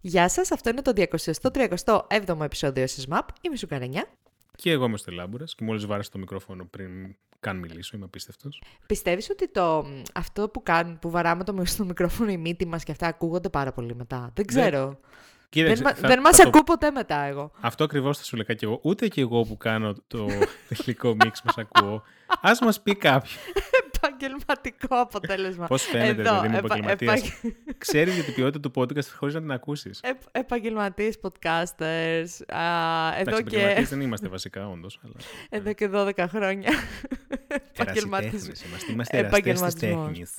Γεια σας, αυτό είναι το 237ο επεισόδιο της ΜΑΠ. Είμαι η Σουκαρενιά. Και εγώ είμαι στο Λάμπουρα και μόλις βάρασα το μικρόφωνο πριν καν μιλήσω, είμαι απίστευτος. Πιστεύεις ότι το, αυτό που, κάνουν, που βαράμε το, στο μικρόφωνο η μύτη μας και αυτά ακούγονται πάρα πολύ μετά; Δεν ξέρω. Κοίταξε, δεν θα- δεν μας θα το- ακούω ποτέ μετά εγώ. Αυτό ακριβώς θα σου λέγα και εγώ. Ούτε και εγώ που κάνω το τελικό μίξ μας ακούω. Α μας πει κάποιος. Επαγγελματικό αποτέλεσμα. Πώς φαίνεται, Εδώ, δηλαδή, είμαι επα- επαγγελματίας; επα- Ξέρεις για την ποιότητα του podcast χωρίς να την ακούσεις. Επ, επαγγελματίες podcasters. Α, εδώ, Εντάξει, και, επαγγελματίες δεν είμαστε βασικά, όντως. Αλλά... εδώ και 12 χρόνια. Ερασιτέχνες Επαγγελματισ- είμαστε. Είμαστε εραστές της Επαγγελματισμός. τέχνης.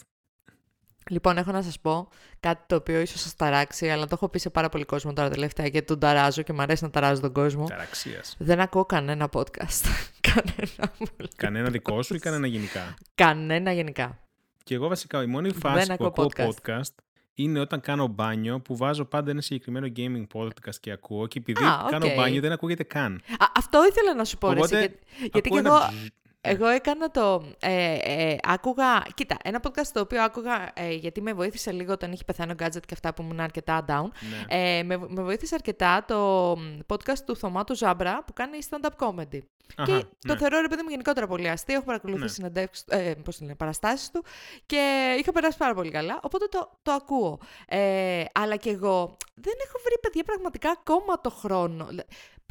Λοιπόν, έχω να σας πω κάτι το οποίο ίσως σας ταράξει, αλλά το έχω πει σε πάρα πολύ κόσμο τώρα τελευταία γιατί τον ταράζω και μου αρέσει να ταράζω τον κόσμο. Ταραξίας. Δεν ακούω κανένα podcast. κανένα. μόλις. Κανένα δικό σου ή κανένα γενικά; Κανένα γενικά. Και εγώ βασικά η μόνη Δεν φάση που ακούω ακούω podcast. podcast είναι όταν κάνω μπάνιο που βάζω πάντα ένα συγκεκριμένο gaming podcast και ακούω και επειδή Α, κάνω οκ. μπάνιο δεν ακούγεται καν. Α, αυτό ήθελα να σου πω, ρε, εσύ, Οπότε, για- γιατί ακούω και ένα εγώ, μπζζ. Εγώ έκανα το. Ε, ε, άκουγα. Κοίτα, ένα podcast το οποίο άκουγα ε, γιατί με βοήθησε λίγο όταν είχε πεθάνει ο Gadget και αυτά που ήμουν αρκετά down. Ναι. Ε, με, με βοήθησε αρκετά το podcast του Θωμά του Ζάμπρα που κάνει stand-up comedy. Αχα, και το ναι. θεωρώ ρε παιδί μου γενικότερα πολύ αστείο. Έχω παρακολουθήσει Ναι. συνεντεύξεις, ε, πώς το λένε, παραστάσεις του και είχα περάσει πάρα πολύ καλά. Οπότε το, το ακούω. Ε, αλλά και εγώ δεν έχω βρει παιδιά πραγματικά ακόμα το χρόνο.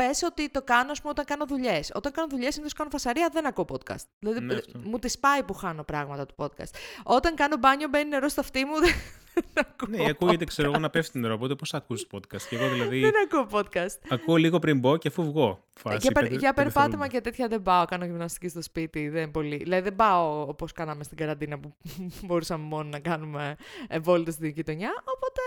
Πες ότι το κάνω, ας πούμε, όταν κάνω δουλειές. Όταν κάνω δουλειές, συνήθως κάνω φασαρία, δεν ακούω podcast. Δηλαδή, Ναι, ε, αυτό. μου τη πάει που χάνω πράγματα του podcast. Όταν κάνω μπάνιο, μπαίνει νερό στο αυτί μου, δεν, ακούω. Ναι, ακούγεται, ξέρω εγώ, να πέφτει την ώρα. Οπότε πώς ακούς podcast; Και εγώ δηλαδή Δεν ακούω podcast. ακούω λίγο πριν μπω και αφού βγω. Φάση, για, περ- πέντε- για πέντε περπάτημα δευτερόλεπτα. και τέτοια δεν πάω. Κάνω γυμναστική στο σπίτι. Δεν πολύ. Δηλαδή δεν πάω όπως κάναμε στην καραντίνα που μπορούσαμε μόνο να κάνουμε βόλτε στην γειτονιά. Οπότε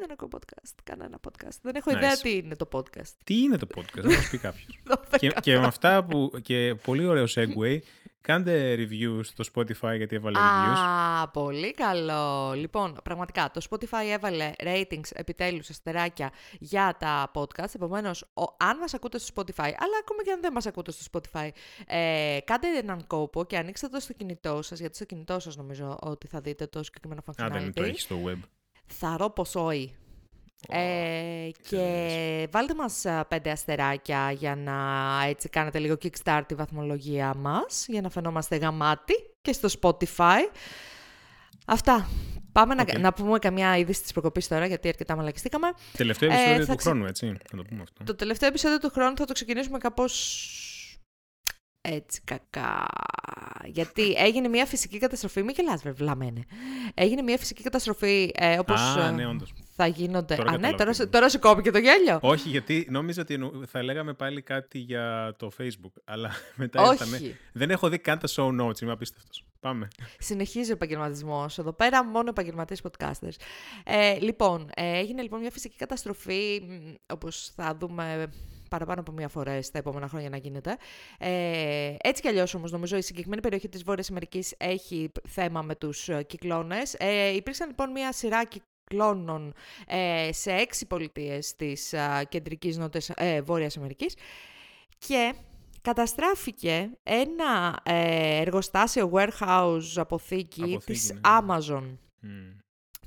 δεν ακούω podcast. Κανένα podcast. Δεν έχω Nice. ιδέα τι είναι το podcast. Τι είναι το podcast, να μας πει κάποιος. Δώστε και, και με αυτά που. και πολύ ωραίο segue. Κάντε reviews στο Spotify γιατί έβαλε reviews. Α, πολύ καλό. Λοιπόν, πραγματικά, το Spotify έβαλε ratings επιτέλους αστεράκια για τα podcast. Επομένως, ο- αν μας ακούτε στο Spotify, αλλά ακόμα και αν δεν μας ακούτε στο Spotify, ε, κάντε έναν κόπο και ανοίξτε το στο κινητό σας, γιατί στο κινητό σας νομίζω ότι θα δείτε το συγκεκριμένο Α, δεν το functionality. έχεις στο web. Θαρώ πως όχι. Ε, και βάλτε μας α, πέντε αστεράκια για να έτσι κάνετε λίγο kickstart τη βαθμολογία μας, για να φαινόμαστε γαμάτι και στο Spotify. Αυτά. Πάμε Οκ. να, να πούμε καμιά είδηση της προκοπής τώρα, γιατί αρκετά μαλακιστήκαμε. Τελευταίο Ε, επεισόδιο θα του ξε- χρόνου, έτσι. Να το πούμε αυτό. Το τελευταίο επεισόδιο του χρόνου θα το ξεκινήσουμε κάπως έτσι κακά. Γιατί έγινε μια φυσική καταστροφή. Μην γελάς, βρε, βλαμμένε. Έγινε μια φυσική καταστροφή ε, όπως Α, ε, ναι, όντως. θα γίνονται... Τώρα Α, ναι, κατάλαβα τώρα, τι σε- εννοείς. τώρα σε κόπηκε το γέλιο. Όχι, γιατί νόμιζα ότι εννο- θα λέγαμε πάλι κάτι για το Facebook. Αλλά μετά Όχι. ήρθαμε. Δεν έχω δει καν τα show notes, είμαι απίστευτος. Πάμε. Συνεχίζει ο επαγγελματισμός. Εδώ πέρα μόνο επαγγελματίες podcasters. Ε, λοιπόν, ε, έγινε λοιπόν μια φυσική καταστροφή, όπως θα δούμε παραπάνω από μία φορά στα επόμενα χρόνια να γίνεται. Ε, έτσι κι αλλιώς όμως, νομίζω η συγκεκριμένη περιοχή της Βόρειας Αμερικής έχει θέμα με τους κυκλώνες. Ε, υπήρξαν λοιπόν μία σειρά κυκλώνων ε, σε έξι πολιτείες της α, κεντρικής νότιας, ε, Βόρειας Αμερικής και καταστράφηκε ένα ε, εργοστάσιο warehouse αποθήκη, Αποθήκη, της ναι. Amazon. Μμ.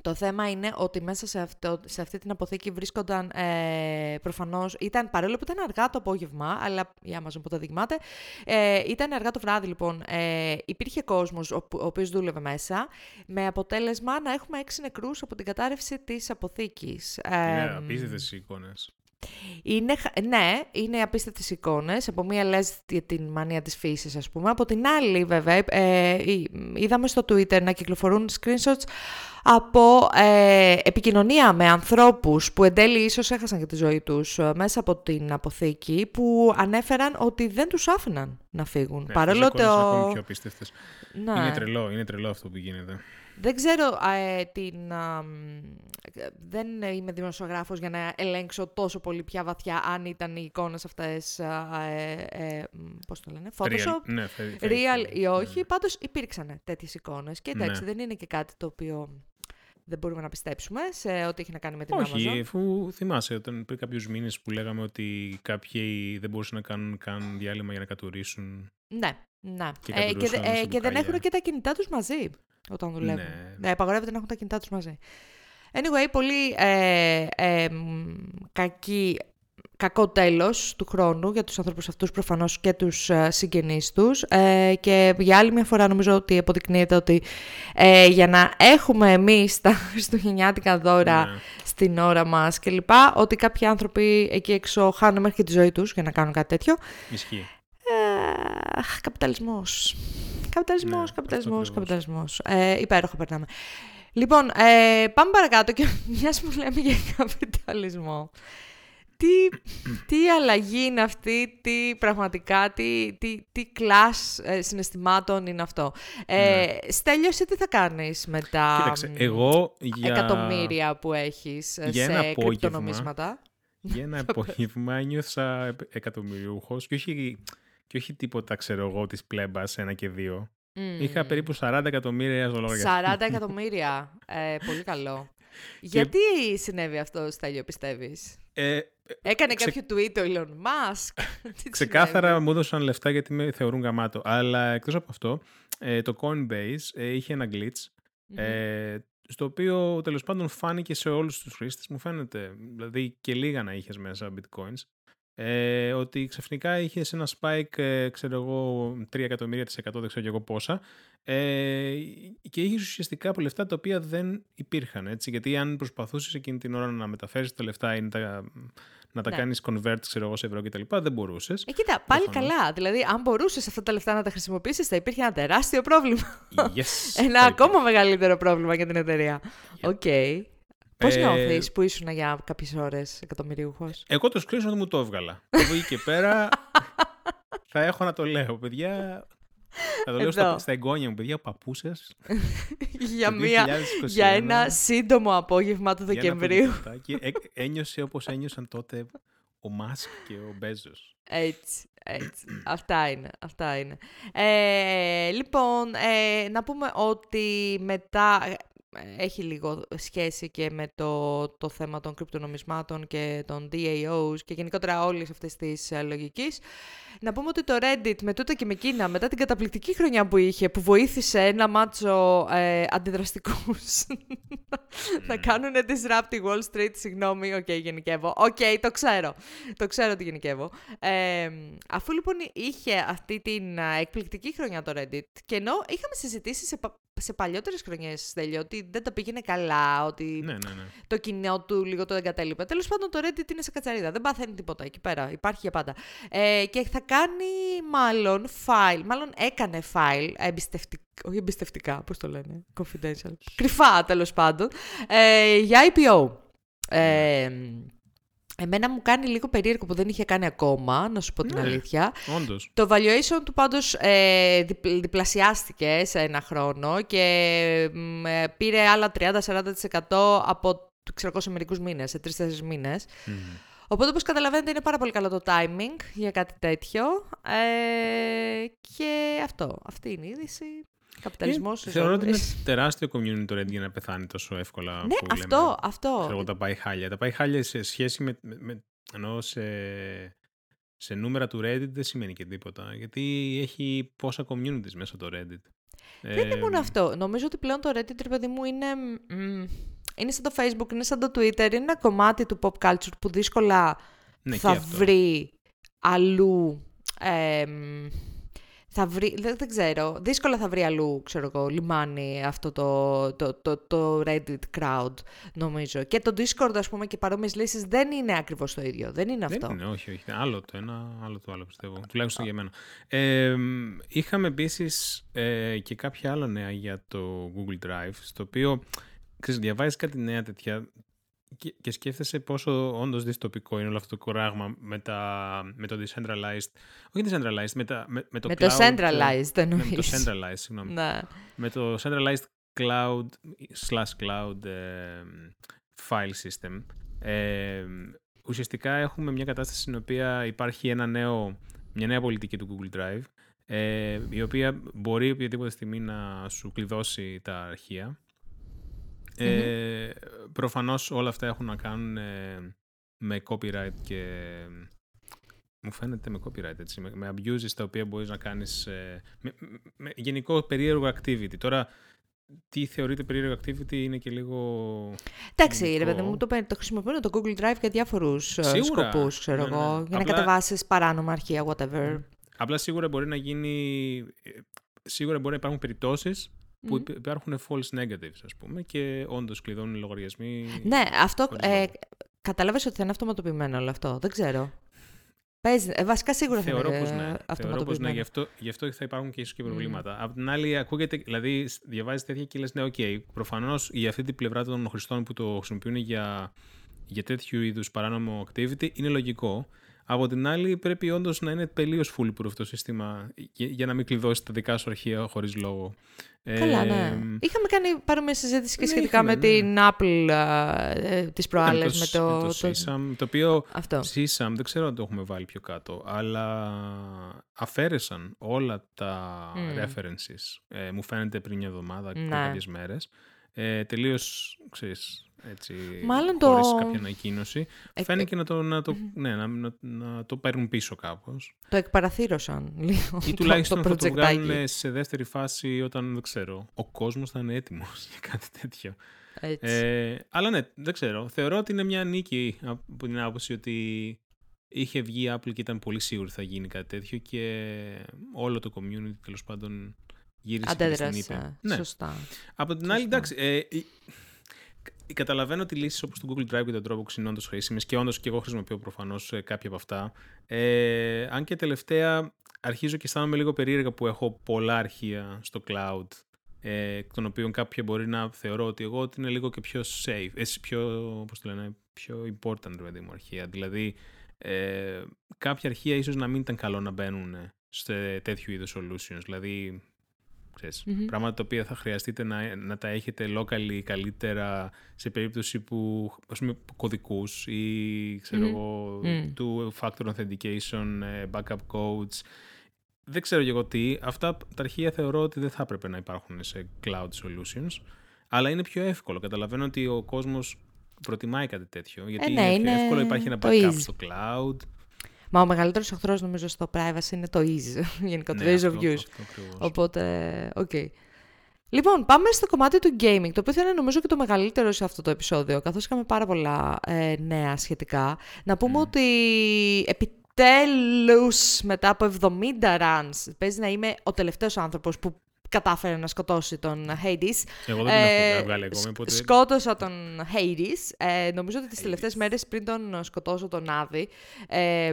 Το θέμα είναι ότι μέσα σε, αυτό, σε αυτή την αποθήκη βρίσκονταν ε, προφανώς, ήταν, παρόλο που ήταν αργά το απόγευμα, αλλά η Amazon που το δειγμάται, ε, ήταν αργά το βράδυ λοιπόν, ε, υπήρχε κόσμος ο, ο οποίος δούλευε μέσα, με αποτέλεσμα να έχουμε έξι νεκρούς από την κατάρρευση της αποθήκης. Είναι Ε, απίστευτες οι εικόνες. Είναι, χα- ναι, είναι απίστευτες εικόνες. Από μία λες για την μανία της φύσης, ας πούμε. Από την άλλη, βέβαια, ε, εί- είδαμε στο Twitter να κυκλοφορούν screenshots από ε, επικοινωνία με ανθρώπους που εν τέλει ίσως έχασαν και τη ζωή τους ε, μέσα από την αποθήκη που ανέφεραν ότι δεν τους άφηναν να φύγουν. Ναι, Παρόλο αυτές οι εικόνες είναι το... ακόμη πιο απίστευτες. Ναι. Είναι τρελό, είναι τρελό αυτό που γίνεται. Δεν ξέρω ε, την... α, μ, ε, δεν είμαι δημοσιογράφος για να ελέγξω τόσο πολύ πια βαθιά αν ήταν οι εικόνες αυτές, α, ε, ε, μ, πώς το λένε, Photoshop, Real, ναι, fake- fake, real ή ναι. όχι. Πάντως υπήρξαν τέτοιες εικόνες. Και εντάξει, Ναι. δεν είναι και κάτι το οποίο δεν μπορούμε να πιστέψουμε σε ό,τι έχει να κάνει με την Όχι, Amazon. αφού θυμάσαι όταν πριν κάποιους μήνες που λέγαμε ότι κάποιοι δεν μπορούσαν να κάνουν καν διάλειμμα για να κατουρίσουν. Ναι, ναι. Και Ε, και, κατουρούσαν δε- ε, σε και δεν μπουκάλια. έχουν και τα κινητά τους μαζί όταν δουλεύουν. Ναι. Ναι, απαγορεύεται να έχουν τα κινητά τους μαζί. Anyway, πολύ ε, ε, κακή κακό τέλος του χρόνου για τους ανθρώπους αυτούς προφανώς και τους ε, συγγενείς τους ε, και για άλλη μια φορά νομίζω ότι αποδεικνύεται ότι ε, για να έχουμε εμείς τα χριστουγεννιάτικα δώρα ναι. στην ώρα μας και λοιπά, ότι κάποιοι άνθρωποι εκεί έξω χάνουν μέχρι και τη ζωή τους για να κάνουν κάτι τέτοιο. Ισχύει. Ε, καπιταλισμός. Καπιταλισμός, ναι, καπιταλισμός, καπιταλισμός. Ε, υπέροχα περνάμε. Λοιπόν, ε, πάμε παρακάτω και μιας που λέμε για καπιταλισμό τι, τι αλλαγή είναι αυτή, τι πραγματικά, τι, τι, τι κλάς ε, συναισθημάτων είναι αυτό. Ε, ναι. Στέλιος, τι θα κάνεις με τα Κοίταξε, εγώ για... εκατομμύρια που έχεις ε, για σε κρυπτονομίσματα; Για ένα απόγευμα νιώθα εκατομμυριούχος και όχι, και όχι τίποτα, ξέρω εγώ, της πλέμπας, ένα και δύο. Είχα περίπου 40 εκατομμύρια στο λογαριασμό. 40 εκατομμύρια. Ε, πολύ καλό. Γιατί συνέβη αυτό, Στέλιο, πιστεύεις; Ε, Έκανε ξε... κάποιο tweet ο Elon Musk. Ξεκάθαρα μου έδωσαν λεφτά γιατί με θεωρούν γαμάτο. Αλλά εκτός από αυτό, ε, το Coinbase ε, είχε ένα glitch, ε, στο οποίο τέλος πάντων φάνηκε σε όλους τους χρήστες, μου φαίνεται, δηλαδή και λίγα να είχες μέσα bitcoins, ε, ότι ξαφνικά είχες ένα spike, ε, ξέρω εγώ, 3 εκατομμύρια της 100, δεν ξέρω και εγώ πόσα, ε, και είχες ουσιαστικά από λεφτά τα οποία δεν υπήρχαν. Έτσι, γιατί αν προσπαθούσες εκείνη την ώρα να μεταφέρεις τα λεφτά ή να τα, να τα ναι. κάνεις convert, ξέρω εγώ, σε ευρώ κτλ., δεν μπορούσες. Ε, κοίτα, πάλι καλά. Δηλαδή, αν μπορούσες αυτά τα λεφτά να τα χρησιμοποιήσεις, θα υπήρχε ένα τεράστιο πρόβλημα. Yes, ένα ακόμα μεγαλύτερο πρόβλημα για την εταιρεία. OK. Okay. Πώς ε... νιώθεις που ήσουν για κάποιες ώρες εκατομμυριούχος. Εγώ το screenshot μου το έβγαλα. Από εκεί και πέρα θα έχω να το λέω, παιδιά. Θα το λέω στα, στα εγγόνια μου, παιδιά, ο παππούς σας. για, για ένα σύντομο απόγευμα του Δεκεμβρίου. και ένιωσε όπως ένιωσαν τότε ο Μάσκ και ο Μπέζος. Έτσι, έτσι. αυτά είναι, αυτά είναι. Ε, λοιπόν, ε, να πούμε ότι μετά έχει λίγο σχέση και με το, το θέμα των κρυπτονομισμάτων και των DAOs και γενικότερα όλης αυτής της uh, λογικής. Να πούμε ότι το Reddit με τούτα και με εκείνα, μετά την καταπληκτική χρονιά που είχε, που βοήθησε ένα μάτσο ε, αντιδραστικούς να κάνουν disrupt τη Wall Street, συγγνώμη, OK, okay, γενικεύω. OK, okay, το ξέρω. Το ξέρω ότι γενικεύω. Ε, αφού λοιπόν είχε αυτή την εκπληκτική χρονιά το Reddit και ενώ είχαμε συζητήσει σε σε παλιότερες χρονιές, Στέλιο, ότι δεν το πήγαινε καλά, ότι ναι, ναι, ναι. το κοινό του λίγο το εγκατέλειπε. Τέλος πάντων, το Reddit είναι σε κατσαρίδα. Δεν παθαίνει τίποτα εκεί πέρα. Υπάρχει για πάντα. Ε, και θα κάνει μάλλον file, μάλλον έκανε file εμπιστευτικά. Όχι εμπιστευτικά, πώς το λένε. Confidential. Κρυφά, τέλος πάντων. Ε, για IPO. Ε, Εμένα μου κάνει λίγο περίεργο που δεν είχε κάνει ακόμα, να σου πω την ναι, αλήθεια. Όντως. Το valuation του πάντως ε, διπλασιάστηκε σε ένα χρόνο και ε, πήρε άλλα 30-40% από ξέρω σε μερικούς μήνες, σε τρεις-τέσσερις μήνες. Οπότε, όπως καταλαβαίνετε, είναι πάρα πολύ καλό το timing για κάτι τέτοιο. Ε, και αυτό, αυτή είναι η είδηση. Καπιταλισμός. Ε, θεωρώ ότι είναι τεράστιο community το Reddit για να πεθάνει τόσο εύκολα. Ναι, που αυτό. Λέμε, αυτό. Ξέρω, τα πάει χάλια. Τα πάει χάλια σε σχέση με. με ενώ σε, σε νούμερα του Reddit δεν σημαίνει και τίποτα. Γιατί έχει πόσα communities μέσα το Reddit. Δεν είναι μόνο αυτό. Νομίζω ότι πλέον το Reddit, ρε παιδί μου, είναι. είναι σαν το Facebook, είναι σαν το Twitter. Είναι ένα κομμάτι του pop culture που δύσκολα ναι, θα βρει αλλού. Ε, θα βρει, δεν, δεν, ξέρω, δύσκολα θα βρει αλλού, ξέρω εγώ, λιμάνι αυτό το, το, το, το Reddit crowd, νομίζω. Και το Discord, ας πούμε, και παρόμοιες λύσεις δεν είναι ακριβώς το ίδιο, δεν είναι αυτό. Δεν είναι, όχι, όχι, άλλο το ένα, άλλο το άλλο, πιστεύω, τουλάχιστον για μένα. Ε, είχαμε επίσης ε, και κάποια άλλα νέα για το Google Drive, στο οποίο, ξέρεις, διαβάζεις κάτι νέα τέτοια, και, και σκέφτεσαι πόσο όντως δυστοπικό είναι όλο αυτό το κουράγμα με, τα, με το decentralized. Όχι decentralized, με, τα, με, με το με cloud. Το centralized, ναι, με το centralized, συγγνώμη. Ναι. Με το centralized cloud slash cloud ε, file system. Ε, ουσιαστικά έχουμε μια κατάσταση στην οποία υπάρχει ένα νέο, μια νέα πολιτική του Google Drive ε, η οποία μπορεί οποιαδήποτε στιγμή να σου κλειδώσει τα αρχεία ε, προφανώς όλα αυτά έχουν να κάνουν ε, με copyright και μου φαίνεται με copyright έτσι, με, με abuses τα οποία μπορείς να κάνεις ε, με, με, γενικό περίεργο activity. Τώρα τι θεωρείται περίεργο activity είναι και λίγο. Εντάξει, ρε παιδί μου, το, το χρησιμοποιούν το Google Drive για διάφορους σκοπούς, ξέρω ναι, εγώ. Ναι. Για να κατεβάσεις παράνομα αρχεία, whatever. Απλά σίγουρα μπορεί να γίνει. Ε, σίγουρα μπορεί να υπάρχουν περιπτώσεις που υπάρχουν false negatives, ας πούμε, και όντως κλειδώνουν οι λογαριασμοί. Ναι, αυτό. Ε, Κατάλαβες ότι θα είναι αυτοματοποιημένο όλο αυτό. Δεν ξέρω. Παίζει, ε, βασικά σίγουρα Θεωρώ θα είναι πως ναι. Θεωρώ πως ναι. Γι' αυτό, γι αυτό θα υπάρχουν και ίσως και προβλήματα. Mm. Απ' την άλλη, ακούγεται, δηλαδή, διαβάζεις τέτοια και λες, ναι, OK. Okay, Προφανώς για αυτή την πλευρά των χρηστών που το χρησιμοποιούν για, για τέτοιου είδους παράνομο activity είναι λογικό. Από την άλλη, πρέπει όντως να είναι τελείως foolproof το σύστημα για, να μην κλειδώσει τα δικά σου αρχεία χωρίς λόγο. Καλά, ναι. Είχαμε κάνει παρόμοια συζήτηση και ναι, σχετικά με ναι. την Apple ε, τις προάλλες. με το, το, το, το, το οποίο αυτό. CSAM, δεν ξέρω αν το έχουμε βάλει πιο κάτω, αλλά αφαίρεσαν όλα τα mm. references. Ε, μου φαίνεται πριν μια εβδομάδα, ναι. κάποιες μέρες. Ε, τελείως, ξέρεις, έτσι, Μάλλον χωρίς το... κάποια ανακοίνωση. Ε, Φαίνεται να το, να, το, ναι, να, να, να, το παίρνουν πίσω κάπως. Το εκπαραθύρωσαν λίγο. Ή τουλάχιστον το, θα το βγάλουν σε δεύτερη φάση όταν, δεν ξέρω, ο κόσμος θα είναι έτοιμος για κάτι τέτοιο. Ε, αλλά ναι, δεν ξέρω. Θεωρώ ότι είναι μια νίκη από την άποψη ότι είχε βγει η Apple και ήταν πολύ σίγουρη θα γίνει κάτι τέτοιο και όλο το community τέλος πάντων γύρισε Αντέδρασε, και την είπε. Ναι. Σωστά. Από την άλλη, εντάξει, ε, Καταλαβαίνω ότι λύσεις όπως το Google Drive και τον Dropbox είναι όντω χρήσιμες και όντως και εγώ χρησιμοποιώ προφανώς ε, κάποια από αυτά. Ε, αν και τελευταία αρχίζω και αισθάνομαι λίγο περίεργα που έχω πολλά αρχεία στο cloud, ε, των οποίων κάποια μπορεί να θεωρώ ότι εγώ ότι είναι λίγο και πιο safe, ε, πιο, πώς το λένε, πιο important παιδί μου αρχεία. Δηλαδή, ε, κάποια αρχεία ίσως να μην ήταν καλό να μπαίνουν σε τέτοιου είδους solutions. Δηλαδή, ξέρεις, mm-hmm. πράγματα τα οποία θα χρειαστείτε να, να τα έχετε locally καλύτερα σε περίπτωση που, ας πούμε, κωδικούς ή, ξέρω εγώ, mm. two-factor authentication, ε, backup codes. Δεν ξέρω και εγώ τι. Αυτά τα αρχεία θεωρώ ότι δεν θα έπρεπε να υπάρχουν σε cloud solutions, αλλά είναι πιο εύκολο. Καταλαβαίνω ότι ο κόσμος προτιμάει κάτι τέτοιο, γιατί ε, ναι, είναι πιο εύκολο, υπάρχει ένα backup στο cloud. Μα ο μεγαλύτερος εχθρός νομίζω στο privacy είναι το ease, γενικότερα, ναι, ease of use. Οπότε, OK. Okay. Λοιπόν, πάμε στο κομμάτι του gaming, το οποίο θα είναι νομίζω και το μεγαλύτερο σε αυτό το επεισόδιο, καθώς είχαμε πάρα πολλά ε, νέα σχετικά. Να πούμε ότι επιτέλους μετά από 70 runs, παίζει να είμαι ο τελευταίος άνθρωπος που κατάφερε να σκοτώσει τον Hades. Εγώ δεν ε, έχω βγάλει ακόμα. Οπότε... Σκότωσα τον Hades. Ε, νομίζω ότι τις τελευταίες μέρες πριν τον σκοτώσω τον Άδη, ε,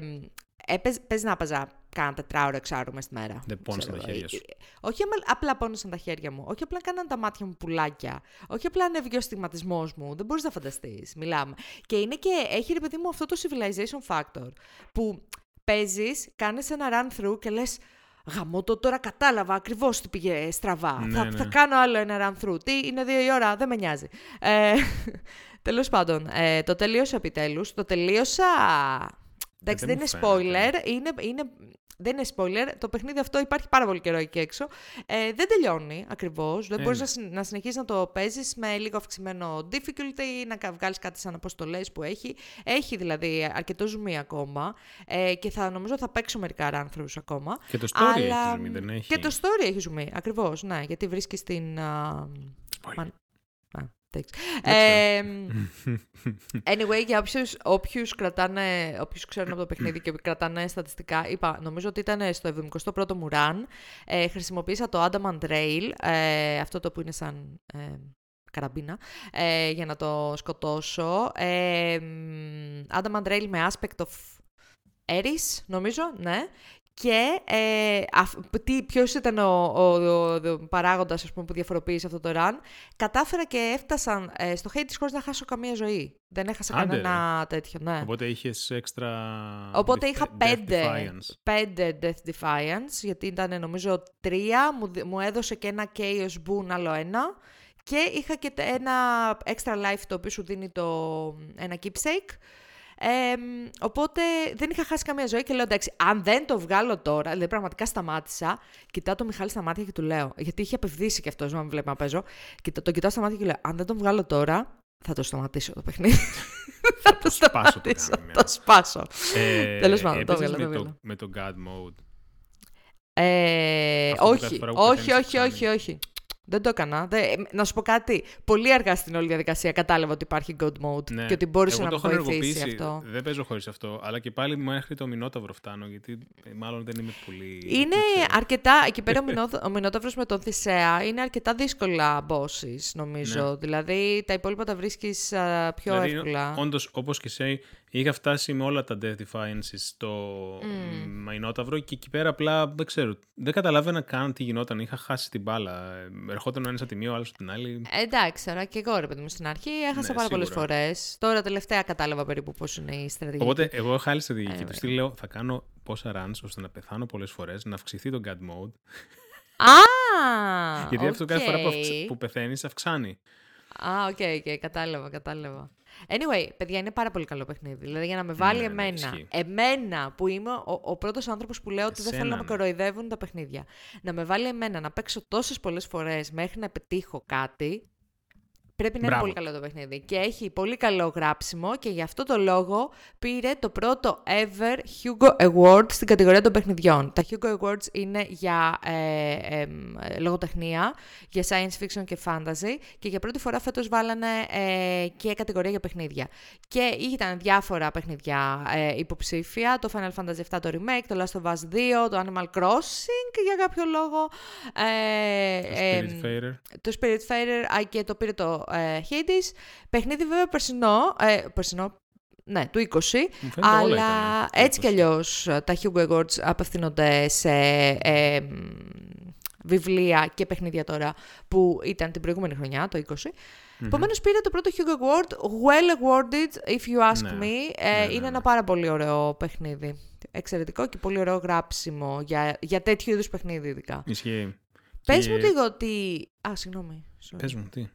παίζει να έπαιζα κάνα τετράωρο, εξάωρο μέσα στη μέρα. Δεν πόνεσαν τα χέρια σου. Ε, όχι απλά πόνεσαν τα χέρια μου. Όχι απλά κάναν τα μάτια μου πουλάκια. Όχι απλά ανέβηκε ο στιγματισμός μου. Δεν μπορείς να φανταστείς. Μιλάμε. Και είναι και έχει ρε παιδί μου αυτό το civilization factor. Που παίζεις, κάνεις ένα run through και λες. Γαμώ το τώρα κατάλαβα ακριβώς τι πήγε στραβά. Ναι, θα, ναι. θα κάνω άλλο ένα run through. Τι είναι δύο η ώρα, δεν με νοιάζει. Ε, Τέλος πάντων, ε, το τελείωσα επιτέλους. Το τελείωσα. Εντάξει, δεν, είναι spoiler. Είναι, είναι δεν είναι spoiler. Το παιχνίδι αυτό υπάρχει πάρα πολύ καιρό εκεί έξω. Ε, δεν τελειώνει ακριβώς. Δεν μπορείς να, να συνεχίσεις να το παίζεις με λίγο αυξημένο difficulty, να βγάλεις κάτι σαν αποστολές που έχει. Έχει δηλαδή αρκετό ζουμί ακόμα. Ε, και θα νομίζω θα παίξω μερικά ράνθρου ακόμα. Και το story αλλά... έχει ζουμί, δεν έχει. Και το story έχει ζουμί, ακριβώς. Ναι, γιατί βρίσκεις την. Uh, ε, anyway, για όποιους, όποιους, κρατάνε, όποιους ξέρουν από το παιχνίδι και κρατάνε στατιστικά, είπα, νομίζω ότι ήταν στο 71ο μου run, ε, χρησιμοποίησα το Adamant Rail, ε, αυτό το που είναι σαν ε, καραμπίνα, ε, για να το σκοτώσω. Ε, Adamant Rail με aspect of Eris, νομίζω, ναι. Και ε, τι, ποιος ήταν ο, ο, ο, παράγοντας ας πούμε, που διαφοροποίησε αυτό το run. Κατάφερα και έφτασαν ε, στο Hades χωρίς να χάσω καμία ζωή. Δεν έχασα Άντε, κανένα τέτοιο, ναι. Οπότε είχες έξτρα Οπότε είχα πέντε, defiance. πέντε Death Defiance, γιατί ήταν νομίζω τρία, μου, μου έδωσε και ένα Chaos Boon άλλο ένα. Και είχα και ένα extra life το οποίο σου δίνει το, ένα keepsake. Ε, οπότε δεν είχα χάσει καμία ζωή και λέω εντάξει, αν δεν το βγάλω τώρα, δηλαδή πραγματικά σταμάτησα, κοιτάω το Μιχάλη στα μάτια και του λέω, γιατί είχε απευδίσει και αυτός, να με βλέπει να παίζω, και το, τον κοιτάω στα μάτια και λέω, αν δεν το βγάλω τώρα, θα το σταματήσω το παιχνίδι. θα το σταματήσω. Το, το σπάσω. Ε, Τέλος πάντων, το βγάλω. Με, το, με το God mode. Ε, όχι, όχι, όχι, όχι, όχι. Δεν το έκανα. Δεν... Να σου πω κάτι. Πολύ αργά στην όλη διαδικασία κατάλαβα ότι υπάρχει God Mode Ναι. και ότι μπορούσε Εγώ να το με έχω βοηθήσει ενεργοποιήσει. αυτό. Δεν παίζω χωρίς αυτό. Αλλά και πάλι μέχρι το Μινόταυρο φτάνω. Γιατί ε, μάλλον δεν είμαι πολύ. Είναι δεν ξέρω. αρκετά, εκεί πέρα ο, Μινό- ο Μινόταυρος με τον Θησέα είναι αρκετά δύσκολα bosses νομίζω. Δηλαδή τα υπόλοιπα τα βρίσκεις α, πιο δηλαδή, εύκολα. Όντως, όπως και εσύ, είχα φτάσει με όλα τα Death Defiances στο Mm. Μαϊνόταυρο και εκεί πέρα απλά δεν ξέρω. Δεν καταλάβαινα καν τι γινόταν. Είχα χάσει την μπάλα. Ε, Ερχόταν ο ένας από τη μία, ο άλλος από την άλλη. Ε, Εντάξει, τώρα και εγώ ρε παιδί μου στην αρχή έχασα Ναι, πάρα πολλές σίγουρα. φορές. Τώρα τελευταία κατάλαβα περίπου πώς είναι η στρατηγική. Οπότε, εγώ είχα άλλη στρατηγική. Ε, Τους τι λέω, θα κάνω πόσα runs ώστε να πεθάνω πολλές φορές, να αυξηθεί το God mode. Α! γιατί αυτό κάθε φορά που, οκ. αυξ... που πεθαίνεις, αυξάνει. Α, OK, OK, κατάλαβα, κατάλαβα. Anyway, παιδιά, είναι πάρα πολύ καλό παιχνίδι. Δηλαδή, για να με βάλει Ναι, ναι, εμένα, ισχύει. εμένα που είμαι ο, ο πρώτος άνθρωπος που λέω ότι δεν θέλω να Εσένα, με ναι. κοροϊδεύουν τα παιχνίδια, να με βάλει εμένα να παίξω τόσες πολλές φορές μέχρι να πετύχω κάτι, πρέπει να είναι Μπράβο. πολύ καλό το παιχνίδι. Και έχει πολύ καλό γράψιμο και γι' αυτό το λόγο πήρε το πρώτο ever Hugo Award στην κατηγορία των παιχνιδιών. Τα Hugo Awards είναι για ε, εμ, ε, λογοτεχνία, για science fiction και fantasy και για πρώτη φορά φέτος βάλανε ε, και κατηγορία για παιχνίδια. Και ήταν διάφορα παιχνιδιά ε, υποψήφια, το Final Fantasy VII το remake, το Last of Us 2, το Animal Crossing για κάποιο λόγο. Ε, Το εμ, Spiritfarer. το Spiritfarer α, και το πήρε το ε, Hades. Παιχνίδι βέβαια περσινό, ε, περσινό, ναι, του 20, Μου φαίνεται όλα αλλά ήταν, έτσι κι όπως- αλλιώς ε, τα Hugo Awards απευθύνονται σε ε, μ, βιβλία και παιχνίδια τώρα που ήταν την προηγούμενη χρονιά, το 20. Μμμ. Επομένως πήρε το πρώτο Hugo Award, well awarded if you ask Ναι. me. Ε, Ναι, ναι, είναι ναι. ένα πάρα πολύ ωραίο παιχνίδι. Εξαιρετικό και πολύ ωραίο γράψιμο για, για τέτοιου είδους παιχνίδι ειδικά. Ισχύει. Πες Και- μου λίγο ότι... Α, συγγνώμη. sorry. Πες μου, τι;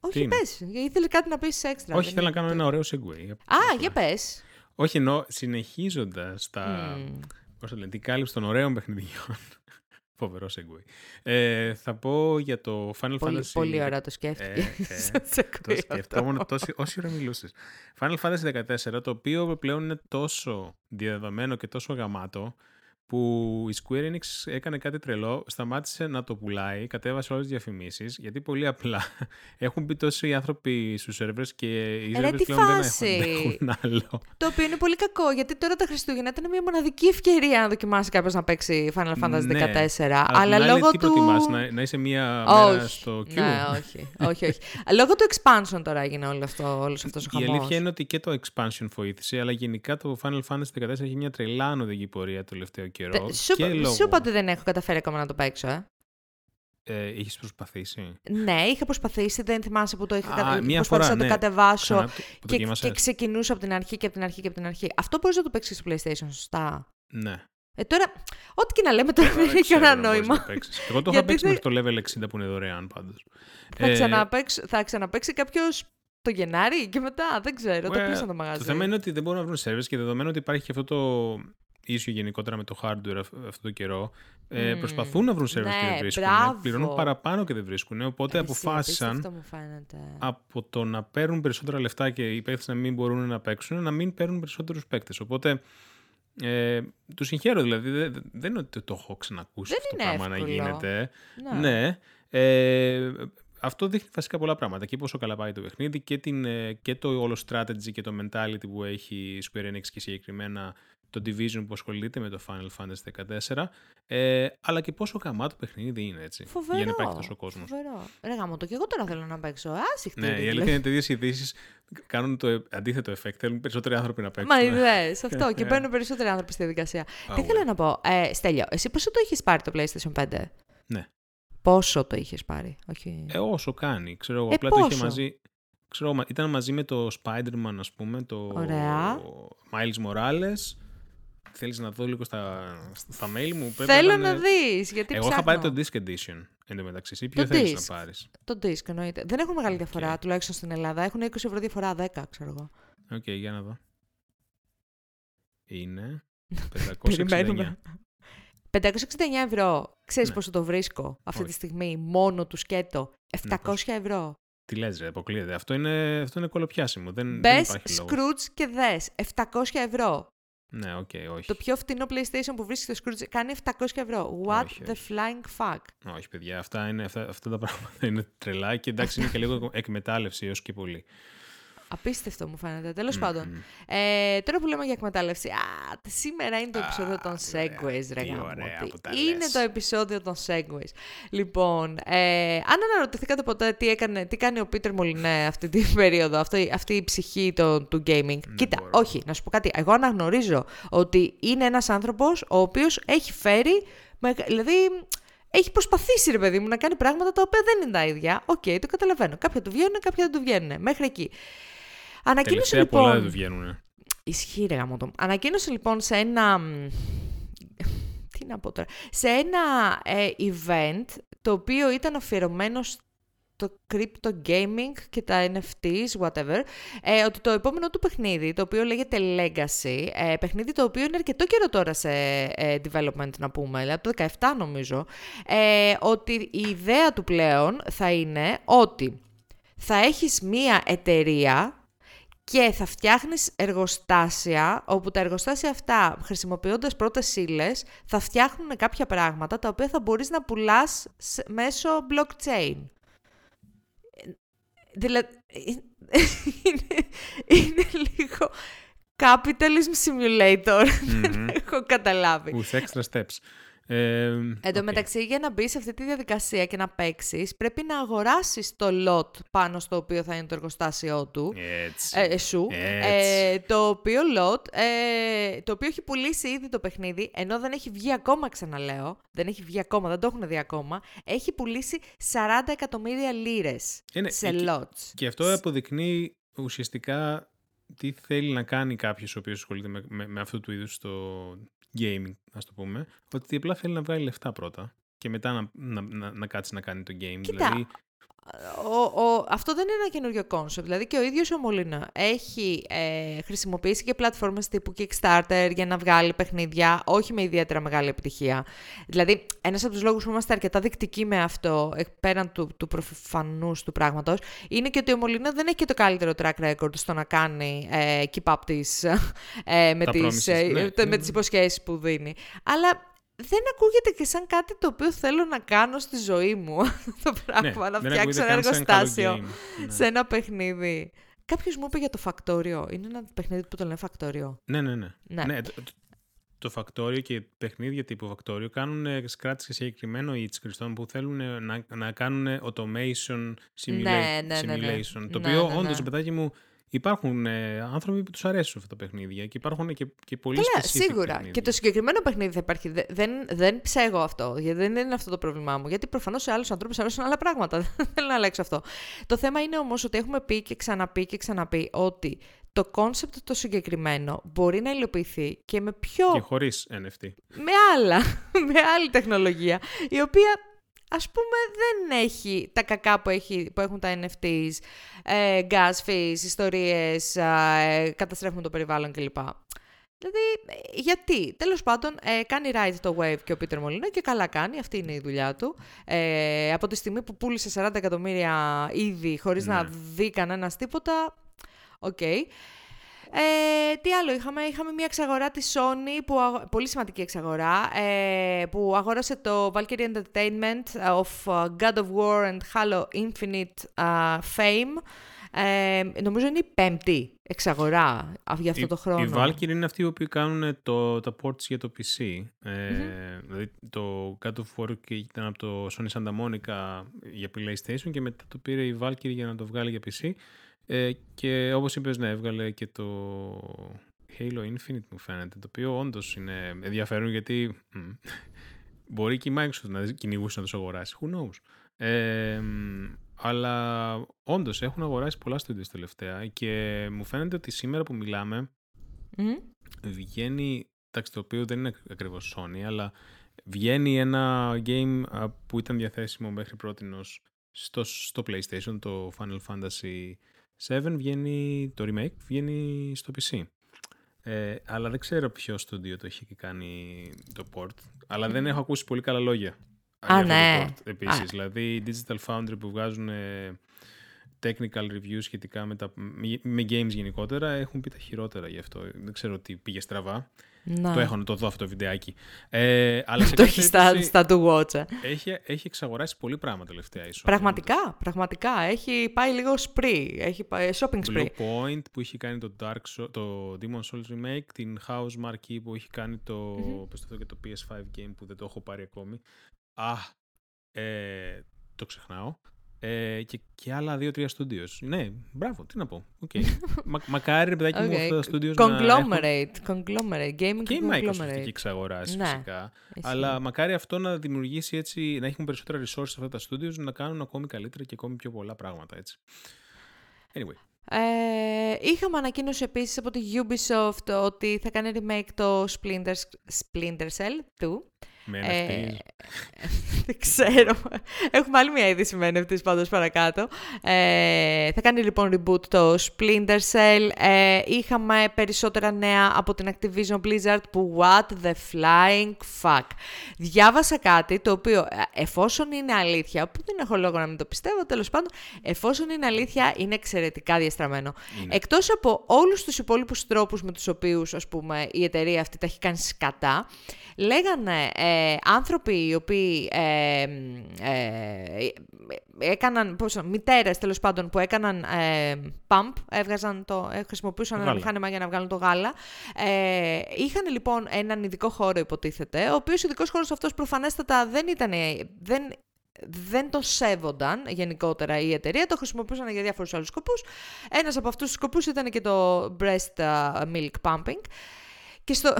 Όχι, είναι; πες. Ήθελες κάτι να πεις έξτρα. Όχι, δεν θέλω να είναι κάνω αυτό. ένα ωραίο segue. Α, για πες. Όχι, εννοώ συνεχίζοντας τα. Μμμ. Πώς το λένε, την κάλυψη των ωραίων παιχνιδιών. Φοβερό segue. Ε, θα πω για το Final Πολύ, Fantasy. πολύ ωραία το σκέφτηκε. Ε, ε, Στο segue Το αυτό. σκεφτόμουν τόση, όση ώρα μιλούσες. Final Fantasy 14, το οποίο πλέον είναι τόσο διαδεδομένο και τόσο γαμάτο, που η Square Enix έκανε κάτι τρελό, σταμάτησε να το πουλάει, κατέβασε όλες τις διαφημίσεις, γιατί πολύ απλά έχουν μπει τόσοι άνθρωποι στους σερβέρες και οι Ε, Ρε, σερβέρες τι πλέον δεν φάση. έχουν, δεν έχουν άλλο. Το οποίο είναι πολύ κακό, γιατί τώρα τα Χριστούγεννα ήταν μια μοναδική ευκαιρία να δοκιμάσει κάποιος να παίξει Final Fantasy Ναι, 14. Αλλά, αλλά απ' την άλλη, λόγω τι του. προτιμάς, να, να είσαι μία μέρα όχι. στο queue; Ναι, όχι. όχι, όχι. λόγω του expansion τώρα έγινε όλο αυτό, όλος αυτός ο Η χαμός. αλήθεια είναι ότι και το expansion βοήθησε, αλλά γενικά το Final Fantasy 14 έχει μια τρελά ανωδική πορεία το τελευταίο καιρό. Τε- Σου, και είπα- λόγω... σου είπα ότι δεν έχω καταφέρει ακόμα να το παίξω, ε. Ε, έχεις προσπαθήσει; Ναι, είχα προσπαθήσει, δεν θυμάσαι που το είχα Α, κατα... μία προσπάθησα φορά, να το ναι. κατεβάσω Ξανά το- που και, και δοκίμασες. ξεκινούσα από την αρχή και από την αρχή και από την αρχή. Αυτό μπορείς να το παίξεις στο PlayStation, σωστά; Ναι. Ε, τώρα, ό,τι και να λέμε τώρα δεν έχει ξέρω κανένα αν μπορείς νόημα. να παίξεις. Εγώ το είχα Γιατί παίξει δεν- μέχρι το level 60 που είναι δωρεάν πάντως. Θα, Ε, ξαναπαίξ, θα ξαναπαίξει κάποιος το Γενάρη και μετά, δεν ξέρω, το Well, κλείσαν το μαγαζί. Το θέμα είναι ότι δεν μπορούν να βρουν servers και δεδομένου ότι υπάρχει και αυτό το issue γενικότερα με το hardware αυ- αυτό το καιρό. Ε, Μμμ. προσπαθούν να βρουν servers και Ναι, δεν βρίσκουν. μπράβο. Πληρώνουν παραπάνω και δεν βρίσκουν. Οπότε Ρε, εσύ, αποφάσισαν απίστευτο μου φαίνεται. από το να παίρνουν περισσότερα λεφτά και οι παίκτες να μην μπορούν να παίξουν, να μην παίρνουν περισσότερους παίκτες. Οπότε ε, του συγχαίρω δηλαδή. Δεν, δεν είναι ότι το έχω ξανακούσει Δεν αυτό το είναι πράγμα να εύκολο. γίνεται. Ναι. Ναι. Ε, αυτό δείχνει βασικά πολλά πράγματα. Και πόσο καλά πάει το παιχνίδι και, την, ε, και το όλο strategy και το mentality που έχει η Square Enix και συγκεκριμένα το Division που ασχολείται με το Final Fantasy 14. Ε, αλλά και πόσο γαμάτο παιχνίδι είναι έτσι. Φοβερό. Για να υπάρχει τόσο κόσμος. Φοβερό. Ρε γάμο το και εγώ τώρα θέλω να παίξω. Άσυχτη. Ναι, η αλήθεια είναι ότι τέτοιες ειδήσεις κάνουν το αντίθετο effect. Θέλουν περισσότεροι άνθρωποι να παίξουν. Μα ιδέες, αυτό. και μπαίνουν περισσότεροι άνθρωποι στη διαδικασία. Ah, Τι θέλω well. να πω. Ε, Στέλιο, εσύ πόσο το είχε πάρει το PlayStation 5. Ναι. Πόσο το είχες πάρει. Όχι; Ε, όσο κάνει. Ξέρω εγώ, Ε, απλά το είχε πόσο; μαζί. Ξέρω, εγώ, ήταν μαζί με το Spider-Man, ας πούμε, το Ωραία. Miles Morales. Θέλεις να δω λίγο στα, στα mail μου. Πρέπει Θέλω είναι- να δεις, γιατί Εγώ ψάχνω. είχα πάρει το Disc Edition εν τω μεταξύ. Εσύ ποιο Το θέλεις disc. να πάρεις; Το disc εννοείται. Δεν έχουν μεγάλη διαφορά, Οκ. τουλάχιστον στην Ελλάδα. Έχουν 20 ευρώ διαφορά, 10, ξέρω εγώ. Οκ, για να δω. Είναι 569. Περιμένουμε. 569 ευρώ. Ξέρεις Ναι. πόσο το βρίσκω αυτή τη Όχι. στιγμή, μόνο του σκέτο; Ναι, 700 πώς. ευρώ. Τι λες ρε, αποκλείεται. Αυτό είναι, αυτό είναι κωλοπιάσιμο. Δεν, δεν Μπες υπάρχει λόγος. Skroutz και δες. 700 ευρώ. Ναι, OK, okay, όχι. Το πιο φτηνό PlayStation που βρίσκει στο Skroutz κάνει 700 ευρώ. What Όχι, the όχι. flying fuck; Όχι, παιδιά, αυτά, είναι, αυτά, αυτά τα πράγματα είναι τρελά και εντάξει είναι και λίγο εκμετάλλευση έως και πολύ. Απίστευτο μου φαίνεται. Τέλος πάντων. Ε, τώρα που λέμε για εκμετάλλευση. Α, σήμερα είναι το επεισόδιο των segues, ρε τι γάμο, ωραία τι. που τα Είναι λες. το επεισόδιο των segues. Λοιπόν, ε, αν αναρωτηθήκατε ποτέ τι, έκανε, τι κάνει ο Πίτερ Μολυνέ αυτή την περίοδο, αυτή, αυτή η ψυχή το, του gaming. Κοίτα, μπορώ. όχι, να σου πω κάτι. Εγώ αναγνωρίζω ότι είναι ένας άνθρωπος ο οποίος έχει φέρει, μεγα- δηλαδή έχει προσπαθήσει ρε παιδί μου να κάνει πράγματα τα οποία δεν είναι τα ίδια. Οκ, το καταλαβαίνω. Κάποια του βγαίνουν, κάποια δεν του βγαίνουν. Μέχρι εκεί. Ανακοίνωσε Τελευταία λοιπόν. πολλά δεν του βγαίνουν. Ισχύει ρε γάμο το. Ανακοίνωσε λοιπόν σε ένα... μ, Τι να πω τώρα. Σε ένα ε, event το οποίο ήταν αφιερωμένο στο crypto gaming και τα NFTs, whatever, ε, ότι το επόμενο του παιχνίδι, το οποίο λέγεται Legacy, ε, παιχνίδι το οποίο είναι αρκετό καιρό τώρα σε ε, development να πούμε, δηλαδή από το 17 νομίζω, ε, ότι η ιδέα του πλέον θα είναι ότι θα έχεις μία εταιρεία και θα φτιάχνεις εργοστάσια, όπου τα εργοστάσια αυτά, χρησιμοποιώντας πρώτες ύλες, θα φτιάχνουν κάποια πράγματα, τα οποία θα μπορείς να πουλάς σε- μέσω blockchain. Δηλαδή, είναι, είναι λίγο capitalism simulator, δεν έχω καταλάβει. With extra steps. Ε, Εν τω οκ. μεταξύ, για να μπεις σε αυτή τη διαδικασία και να παίξεις, πρέπει να αγοράσεις το lot πάνω στο οποίο θα είναι το εργοστάσιό του. Έτσι. Ε, ε, σου, Έτσι. ε, το οποίο lot, ε, το οποίο έχει πουλήσει ήδη το παιχνίδι, ενώ δεν έχει βγει ακόμα, ξαναλέω, δεν έχει βγει ακόμα, δεν το έχουν δει ακόμα, έχει πουλήσει 40 εκατομμύρια λίρες Είναι- σε ε, και- lots. Και αυτό αποδεικνύει ουσιαστικά τι θέλει να κάνει κάποιος ο οποίος ασχολείται με, με, με αυτού του είδους το gaming, ας το πούμε, ότι απλά θέλει να βγάλει λεφτά πρώτα και μετά να, να, να, να κάτσει να κάνει το game. Κοίτα, δηλαδή, ο, ο, αυτό δεν είναι ένα καινούριο concept. Δηλαδή και ο ίδιος ο Μολυνέ έχει ε, χρησιμοποιήσει και πλατφόρμες τύπου Kickstarter για να βγάλει παιχνίδια, όχι με ιδιαίτερα μεγάλη επιτυχία. Δηλαδή, ένας από τους λόγους που είμαστε αρκετά δεικτικοί με αυτό, εκ- πέραν του, του προφανούς του πράγματος, είναι και ότι ο Μολυνέ δεν έχει και το καλύτερο track record στο να κάνει ε, keep up τις, ε, με, Τα τις, promises, ε, ναι, τε- ναι, με ναι. τις υποσχέσεις που δίνει. Αλλά δεν ακούγεται και σαν κάτι το οποίο θέλω να κάνω στη ζωή μου αυτό το πράγμα, να δεν φτιάξω ακούγεται ένα καν σαν καλό εργοστάσιο game. Ναι. σε ένα παιχνίδι. Κάποιος μου είπε για το Φακτόριο. Είναι ένα παιχνίδι που το λένε Φακτόριο. Ναι, ναι, ναι. Ναι. το, το, το Factorio και παιχνίδια τύπου Factorio κάνουν ε, scratch και συγκεκριμένο ή Χριστών που θέλουν ε, να, να κάνουν automation simula- Ναι, ναι, ναι, ναι. simulation. Το Ναι, οποίο ναι, ναι. όντως, παιδάκι μου, υπάρχουν ε, άνθρωποι που τους αρέσουν αυτά τα παιχνίδια και υπάρχουν και, και πολύ Καλά, specific σίγουρα. παιχνίδια. Και το συγκεκριμένο παιχνίδι θα υπάρχει. Δε- Δεν, δεν ψέγω αυτό. Γιατί δεν είναι αυτό το πρόβλημά μου. Γιατί προφανώς σε άλλους ανθρώπους αρέσουν άλλα πράγματα. Δεν θέλω να αλλάξω αυτό. Το θέμα είναι όμως ότι έχουμε πει και ξαναπεί και ξαναπεί ότι το concept το συγκεκριμένο μπορεί να υλοποιηθεί και με πιο Και χωρίς NFT. με άλλα, με άλλη τεχνολογία, η οποία ας πούμε δεν έχει τα κακά που, έχει, που έχουν τα NFTs, ε, gas fees, ιστορίες, ε, καταστρέφουμε το περιβάλλον κλπ. Δηλαδή, ε, γιατί; Τέλος πάντων, ε, κάνει ride το wave και ο Πίτερ Μολινιέ και καλά κάνει, αυτή είναι η δουλειά του. Ε, από τη στιγμή που πούλησε 40 εκατομμύρια ήδη χωρίς να Ναι. δει κανένας τίποτα, οκ. Ε, τι άλλο είχαμε, είχαμε μια εξαγορά της Sony, που, αγο- πολύ σημαντική εξαγορά, ε, που αγόρασε το Valkyrie Entertainment of uh, God of War and Halo Infinite uh, Fame. Ε, νομίζω είναι η πέμπτη εξαγορά α- για αυτό Η- το χρόνο. Οι Valkyrie είναι αυτοί οι οποίοι κάνουν το, τα ports για το PC. Ε, Δηλαδή το God of War και ήταν από το Sony Santa Monica για PlayStation και μετά το πήρε η Valkyrie για να το βγάλει για PC. Ε, και όπως είπες, ναι, έβγαλε και το Halo Infinite μου φαίνεται, το οποίο όντως είναι ενδιαφέρον γιατί μ, μπορεί και η Microsoft να κυνηγούσε να τους αγοράσει. Who knows. Ε, μ, αλλά όντως έχουν αγοράσει πολλά studios τελευταία και μου φαίνεται ότι σήμερα που μιλάμε Μμμ. βγαίνει, εντάξει το οποίο δεν είναι ακριβώς Sony, αλλά βγαίνει ένα game α, που ήταν διαθέσιμο μέχρι πρότινος στο, στο PlayStation, το Final Fantasy 7, βγαίνει, το remake βγαίνει στο PC. Ε, αλλά δεν ξέρω ποιος studio το έχει κάνει το port, αλλά δεν έχω ακούσει πολύ καλά λόγια. Α, για αυτό ναι. Το port, επίσης. Α. Δηλαδή, οι Digital Foundry που βγάζουν ε, technical reviews σχετικά με, τα, με, με games γενικότερα έχουν πει τα χειρότερα γι' αυτό. Δεν ξέρω τι πήγε στραβά. Να. Το έχω να το δω αυτό το βιντεάκι. Ε, αλλά σε Το κάθε έχεις στα, περίπτωση στα to watch. ε. έχει, έχει εξαγοράσει πολύ πράγμα τελευταία η Sony. Πραγματικά, πραγματικά. Έχει πάει λίγο spree. Έχει πάει shopping spree. Blue Point που έχει κάνει το, Dark Soul- το Demon Souls Remake, την House Marquee που έχει κάνει το, Μμμ. πες το, εδώ και το PS5 game που δεν το έχω πάρει ακόμη. Α, ε, το ξεχνάω. Ε, και, και άλλα δύο-τρία studios. Ναι, μπράβο, τι να πω. Okay. Μα, μακάρι, ρε παιδάκι μου, Okay. αυτά τα studios να έχουν... Conglomerate. Conglomerate. Gaming Και η Microsoft έχει conglomerate. εξαγοράσει Ναι. φυσικά. Ισχύει. Αλλά μακάρι αυτό να δημιουργήσει έτσι, να έχουν περισσότερα resources αυτά τα studios να κάνουν ακόμη καλύτερα και ακόμη πιο πολλά πράγματα έτσι. Anyway. Ε, είχαμε ανακοίνωση επίσης από τη Ubisoft ότι θα κάνει remake το Splinter, Splinter Cell 2. Με Ε, NFTs. δεν ξέρω. Έχουμε άλλη μια είδηση με NFTs πάντως παρακάτω. Ε, θα κάνει λοιπόν reboot το Splinter Cell. Ε, είχαμε περισσότερα νέα από την Activision Blizzard που what the flying fuck. Διάβασα κάτι το οποίο ε, εφόσον είναι αλήθεια, που δεν έχω λόγο να μην το πιστεύω, τέλος πάντων, εφόσον είναι αλήθεια είναι εξαιρετικά διαστραμμένο. Είναι. Εκτός από όλους τους υπόλοιπους τρόπους με τους οποίους ας πούμε, η εταιρεία αυτή τα έχει κάνει σκατά, λέγανε ε, άνθρωποι οι οποίοι ε, ε, έκαναν, πώς, μητέρες τέλος πάντων που έκαναν ε, pump, έβγαζαν το, ε, χρησιμοποιούσαν ένα Γάλα. μηχάνημα για να βγάλουν το γάλα. Ε, είχαν λοιπόν έναν ειδικό χώρο υποτίθεται, ο οποίος ειδικός χώρος αυτός προφανέστατα δεν ήταν, δεν δεν το σέβονταν γενικότερα η εταιρεία, το χρησιμοποιούσαν για διάφορους άλλους σκοπούς. Ένας από αυτούς τους σκοπούς ήταν και το breast uh, milk pumping. Και στο...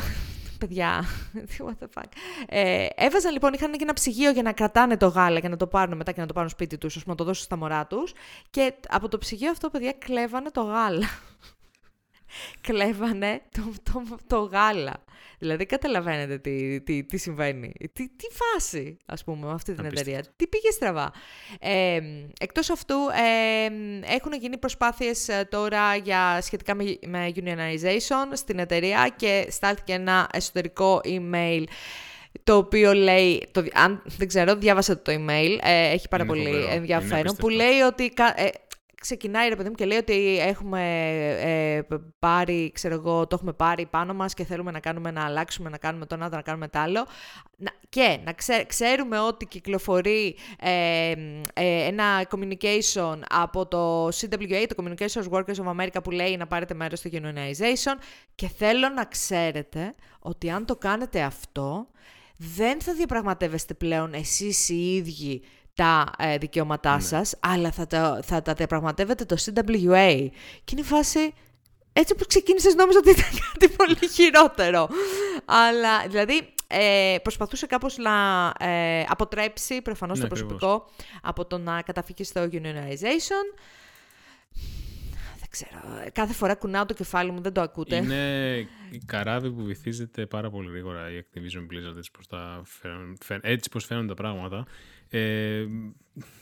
Παιδιά, what the fuck. Ε, έβαζαν λοιπόν, είχαν και ένα ψυγείο για να κρατάνε το γάλα και να το πάρουν μετά και να το πάρουν σπίτι τους, ώστε να το δώσουν στα μωρά τους. Και από το ψυγείο αυτό, παιδιά, κλέβανε το γάλα. Κλέβανε το, το, το γάλα. Δηλαδή, καταλαβαίνετε τι, τι, τι συμβαίνει. Τι, τι φάση, ας πούμε, με αυτή την Απίστευτο. εταιρεία. Τι πήγε στραβά. Ε, εκτός αυτού, ε, έχουν γίνει προσπάθειες ε, τώρα για, σχετικά με, με unionization στην εταιρεία και στάλθηκε ένα εσωτερικό email το οποίο λέει, το, δι- αν δεν ξέρω, διάβασα το email, ε, έχει πάρα Είναι πολύ φοβερό. Είναι ενδιαφέρον, που απίστευτο. λέει ότι κα- ε, ξεκινάει ρε παιδί μου και λέει ότι έχουμε ε, πάρει, ξέρω εγώ, το έχουμε πάρει πάνω μας και θέλουμε να κάνουμε να αλλάξουμε, να κάνουμε το ένα, να κάνουμε το άλλο. Να, και να ξέ- ξέρουμε ότι κυκλοφορεί ε, ε, ένα communication από το CWA, το Communications Workers of America, που λέει να πάρετε μέρος στο unionization και θέλω να ξέρετε ότι αν το κάνετε αυτό, δεν θα διαπραγματεύεστε πλέον εσείς οι ίδιοι τα ε, δικαιώματά Ναι. σας, αλλά θα τα, θα τα διαπραγματεύετε το CWA. Και είναι η φάση... Έτσι όπως ξεκίνησες νόμιζα ότι ήταν κάτι πολύ χειρότερο. Αλλά, δηλαδή, ε, προσπαθούσε κάπως να ε, αποτρέψει προφανώς Ναι, το ακριβώς. προσωπικό από το να καταφύγει στο unionization. Δεν ξέρω. Κάθε φορά κουνάω το κεφάλι μου, δεν το ακούτε. Είναι η καράβη που βυθίζεται πάρα πολύ γρήγορα η Activision Blizzard έτσι πως, τα φέρουν, φαίν- έτσι πως φαίνονται τα πράγματα. Ε,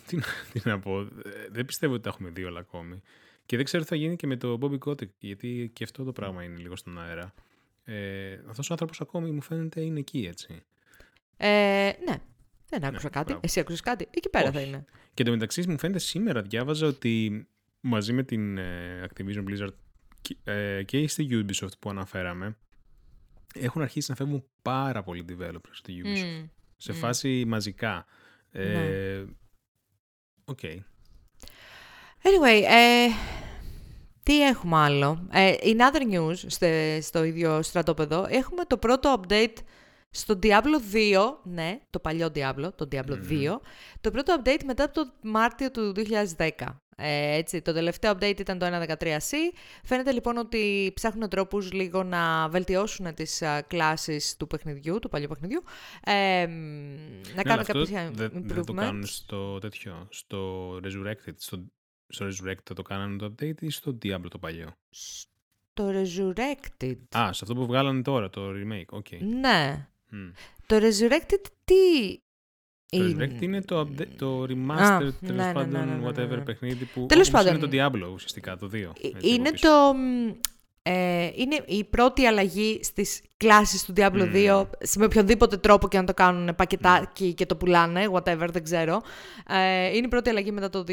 τι, να- τι να πω, ε, δεν πιστεύω ότι τα έχουμε δει όλα ακόμη. Και δεν ξέρω τι θα γίνει και με το Bobby Kotick, γιατί και αυτό το πράγμα είναι λίγο στον αέρα. Ε, αυτός ο άνθρωπος ακόμη μου φαίνεται είναι εκεί, έτσι. Ε, ναι, δεν άκουσα κάτι. μπράβο. Εσύ άκουσες κάτι; Εκεί πέρα θα Όχι. είναι. Και εντωμεταξύ μου φαίνεται σήμερα διάβαζα ότι μαζί με την ε, Activision Blizzard και, ε, και στη Ubisoft που αναφέραμε έχουν αρχίσει να φεύγουν πάρα πολλοί developers στη Ubisoft. Μμ. Σε Μμ. φάση μαζικά. Ε, Ναι. Οκ. Anyway, ε, τι έχουμε άλλο; Ε, in other news, στε- στο ίδιο στρατόπεδο, έχουμε το πρώτο update στο Diablo 2, ναι, το παλιό Diablo, το Diablo Μμμ. 2, το πρώτο update μετά από το Μάρτιο του 2010. Ε, έτσι, το τελευταίο update ήταν το 1.13c. Φαίνεται λοιπόν ότι ψάχνουν τρόπους λίγο να βελτιώσουν τις α, κλάσεις του παιχνιδιού, του παλιού παιχνιδιού, ε, μ, να Ναι, αλλά κάνουν αυτό κάποια δεν, δεν θα το κάνουν improvements. στο τέτοιο, στο Resurrected. Στο, στο Resurrected θα το κάνανε το update ή στο Diablo το παλιό; Το Resurrected. Α, σε αυτό που βγάλανε τώρα, το remake. Οκ. Ναι. Μμ. Το Resurrected τι Το Resurrected είναι το, update, το remaster, ναι, τέλος ναι, ναι, πάντων, ναι, ναι, whatever ναι. παιχνίδι που Τέλος όπως πάντων. είναι το Diablo ουσιαστικά, το 2. Ε, έτσι, είναι από πίσω. το... μ, Ε, είναι η πρώτη αλλαγή στις κλάσεις του Diablo 2, με οποιοδήποτε τρόπο και να το κάνουν πακετάκι και το πουλάνε, whatever, δεν ξέρω. Ε, είναι η πρώτη αλλαγή μετά το 2010.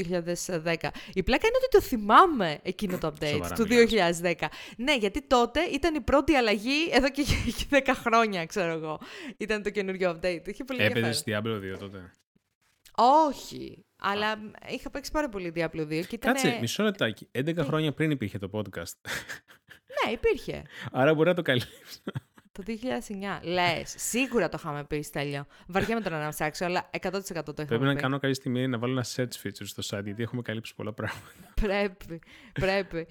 Η πλάκα είναι ότι το θυμάμαι εκείνο το update Σοβαρά του μιλάς. 2010. Ναι, γιατί τότε ήταν η πρώτη αλλαγή εδώ και 10 χρόνια, ξέρω εγώ. Ήταν το καινούριο update. Είχε πολύ ενδιαφέρον. Έπαιζε Diablo 2 τότε; Όχι. Αλλά είχα παίξει πάρα πολύ Diablo 2 και ήταν. Κάτσε, μισό λεπτάκι. 11 χρόνια πριν υπήρχε το podcast. Ναι, υπήρχε. Άρα μπορεί να το καλύψει. Το 2009. Λες, σίγουρα το είχαμε πει, Στέλιο. Βαριέμαι τώρα να ψάξω, αλλά 100% το είχαμε Πρέπει να πει. κάνω κάποια στιγμή να βάλω ένα search feature στο site, γιατί έχουμε καλύψει πολλά πράγματα. Πρέπει, πρέπει.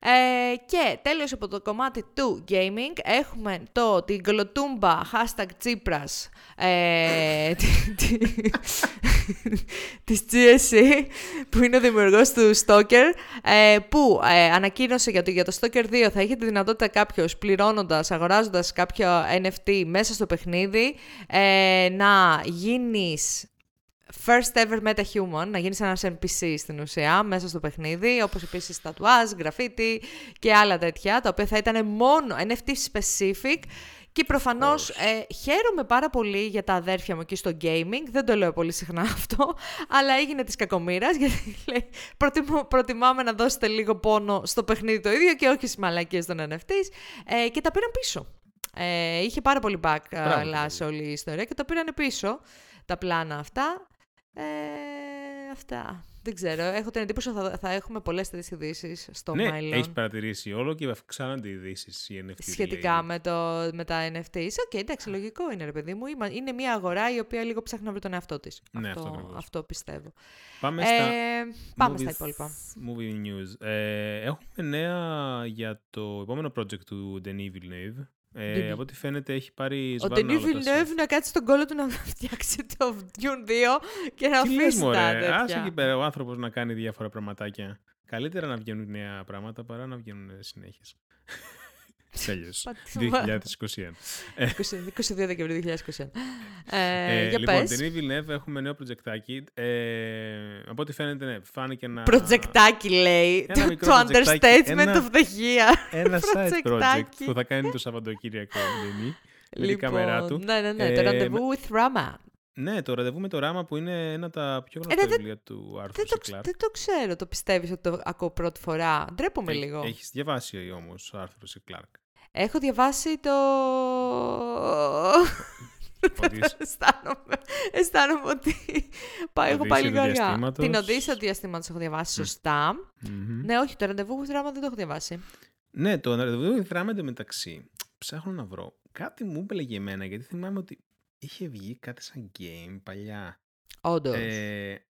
Ε, και τέλος από το κομμάτι του gaming έχουμε το την γλωτούμπα hashtag Tsipras ε, τη- τη- της GSC που είναι ο δημιουργός του Stalker ε, που ε, ανακοίνωσε για το, για το Stalker 2 θα έχει τη δυνατότητα κάποιος πληρώνοντας, αγοράζοντας κάποιο NFT μέσα στο παιχνίδι ε, να γίνεις first ever meta-human, να γίνεις ένας NPC στην ουσία μέσα στο παιχνίδι, όπως επίσης τατουάζ, γραφίτι και άλλα τέτοια, τα οποία θα ήταν μόνο NFT specific. Και προφανώς ε, χαίρομαι πάρα πολύ για τα αδέρφια μου εκεί στο gaming, δεν το λέω πολύ συχνά αυτό, αλλά έγινε της κακομήρας γιατί λέει προτιμώ, προτιμάμε να δώσετε λίγο πόνο στο παιχνίδι το ίδιο και όχι στις μαλακίες των NFTs ε, και τα πήραν πίσω. Ε, είχε πάρα πολύ backlash όλη η ιστορία και τα πήραν πίσω τα πλάνα αυτά. Ε, αυτά. Δεν ξέρω. Έχω την εντύπωση ότι θα, θα έχουμε πολλές τέτοιες ειδήσεις στο ναι, μέλλον. έχεις παρατηρήσει όλο και αυξάνονται οι ειδήσεις οι NFT. Σχετικά με, το, με τα NFTs. Οκ, εντάξει, λογικό είναι, ρε παιδί μου. Είμα- Είναι μια αγορά η οποία λίγο ψάχνει να βρει τον εαυτό της. Ναι, αυτό, αυτό ακριβώς. αυτό πιστεύω. Πάμε στα Ε, πάμε movie στα υπόλοιπα. Movie news. Ε, έχουμε νέα για το επόμενο project του Denis Villeneuve. Ε, Denis. από ό,τι φαίνεται έχει πάρει Ο σβάρνα Denis όλα τα Villeneuve να κάτσει στον κόλλο του να φτιάξει το Dune 2 και να Τι λες, αφήσει τα μωρέ, τέτοια. άσε εκεί πέρα ο άνθρωπος να κάνει διάφορα πραγματάκια. Καλύτερα να βγαίνουν νέα πράγματα παρά να βγαίνουν συνέχειες. Τέλειως. Μα- 2021. 22 Δεκεμβρίου 2021. Ε, Ε, για λοιπόν, πες. Denis Villeneuve έχουμε νέο projectάκι. Ε, από ό,τι φαίνεται, ναι, φάνηκε να... Προτζεκτάκι λέει. Ένα Το, μικρό το προτζεκτάκι, understatement ένα- of the year. Ένα side project Προτζεκτάκι. που θα κάνει το Σαββατοκύριακο, Denis. Με την Λοιπόν, κάμερά του. Ναι, ναι, ναι. το Ε, ραντεβού with Rama. Ναι, το ραντεβού με το Ράμα που είναι ένα από τα πιο Ε, γνωστά ναι, δεν- βιβλία του Άρθουρ Δεν το, Σι Κλαρκ. δεν το ξέρω. Το πιστεύεις ότι το ακούω πρώτη φορά. Ντρέπομαι λίγο. Έχεις διαβάσει όμως ο Άρθουρ Σι Κλαρκ. Έχω διαβάσει το... Ότι είσαι- αισθάνομαι, αισθάνομαι ότι πάει, έχω πάει Οδύσσεια λίγο του αργά. διαστήματος. Την Οδύσσεια του διαστήματος έχω διαβάσει σωστά. Μμμ. Ναι, όχι, το ραντεβού with Rama δεν το έχω διαβάσει. Ναι, το ραντεβού με Ράμα εντωμεταξύ. Ψάχνω να βρω. Κάτι μου έλεγε εμένα γιατί θυμάμαι ότι είχε βγει κάτι σαν game παλιά. Όντως. Ε,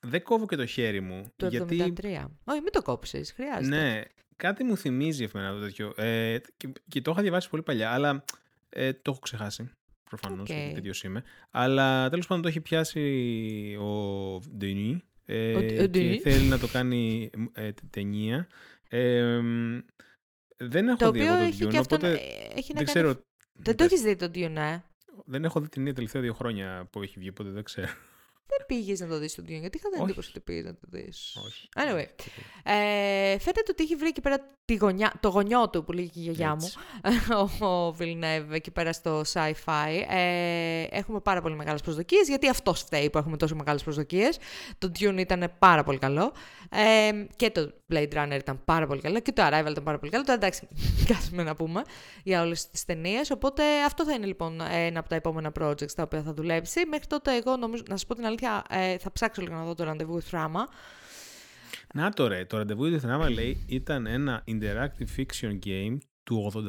δεν κόβω και το χέρι μου. το 73. γιατί, Όχι, μην το κόψεις. Χρειάζεται. ναι, κάτι μου θυμίζει εμένα το τέτοιο. Ε, και, και το είχα διαβάσει πολύ παλιά, αλλά ε, το έχω ξεχάσει. Προφανώς, Οκ. γιατί τέτοιος είμαι. Αλλά τέλος πάντων το έχει πιάσει ο Ντενί. Ε, Ο- ο και Denis. θέλει να το κάνει ε, τε- ταινία. Ε, μ, δεν έχω Το δει οποίο εγώ το έχει Dune, και αυτό. οπότε ε, Έχει να δεν κάνει... ξέρω. Δεν το πες. έχεις δει το Dune, ε; Δεν έχω δει την ίδια τελευταία δύο χρόνια που έχει βγει, οπότε δεν ξέρω. Δεν πήγες να το δεις το Dune, γιατί είχα την Όχι. εντύπωση ότι πήγες να το δεις. Όχι. Anyway, ε, φαίνεται ότι έχει βρει εκεί πέρα τη γωνιά, το γονιό του που λέγει και η γιαγιά μου, Έτσι. ο Villeneuve εκεί πέρα στο sci-fi. Ε, έχουμε πάρα πολύ μεγάλες προσδοκίες, γιατί αυτός φταίει που έχουμε τόσο μεγάλες προσδοκίες. Το Dune ήταν πάρα πολύ καλό ε, και το Blade Runner ήταν πάρα πολύ καλό και το Arrival ήταν πάρα πολύ καλό. Τώρα εντάξει, κάτσουμε να πούμε για όλες τις ταινίες. Οπότε αυτό θα είναι λοιπόν ένα από τα επόμενα projects τα οποία θα δουλέψει. Μέχρι τότε εγώ νομίζω, να σας πω την αλήθεια, ε, θα ψάξω λίγο να δω το ραντεβού with Rama. Να το ρε, το ραντεβού του Θενάμα λέει ήταν ένα interactive fiction game του 84.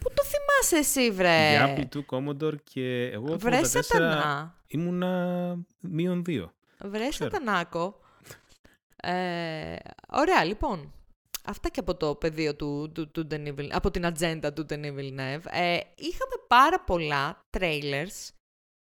Πού το θυμάσαι εσύ, βρε! Για Apple II Commodore και εγώ το Βρε 84 σατανά. ήμουνα μείον 2. Βρε Ξέρω. σατανάκο. Ε, ωραία, λοιπόν. Αυτά και από το πεδίο του, του, του Denis Villeneuve, από την ατζέντα του Denis Villeneuve. Ε, είχαμε πάρα πολλά trailers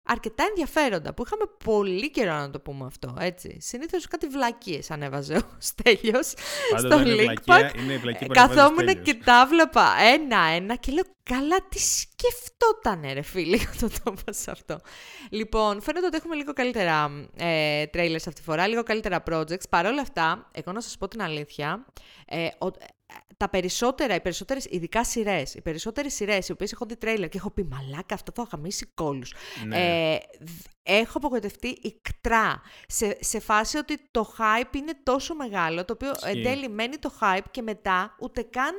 αρκετά ενδιαφέροντα που είχαμε πολύ καιρό να το πούμε αυτό, έτσι. Συνήθως κάτι βλακίες ανέβαζε ο Στέλιος Πάντα στο δεν είναι link βλακεία, pack. είναι η βλακή Ε, που ανεβάζεις Καθόμουν τέλειος. και τα βλέπα ένα-ένα και λέω καλά τι σκεφτότανε ρε φίλοι όταν το είπα αυτό. Λοιπόν, φαίνεται ότι έχουμε λίγο καλύτερα ε, trailers αυτή τη φορά, λίγο καλύτερα projects. Παρ' όλα αυτά, εγώ να σας πω την αλήθεια, ε, ο- τα περισσότερα, οι περισσότερες, ειδικά σειρές, οι περισσότερες σειρές, οι οποίες έχω δει τρέιλερ και έχω πει Μαλάκα, αυτό θα χαμίσει κόλους. Ναι. Ε, έχω απογοητευτεί ικτρά. Σε, σε φάση ότι το hype είναι τόσο μεγάλο, το οποίο εν τέλει μένει το hype και μετά ούτε καν.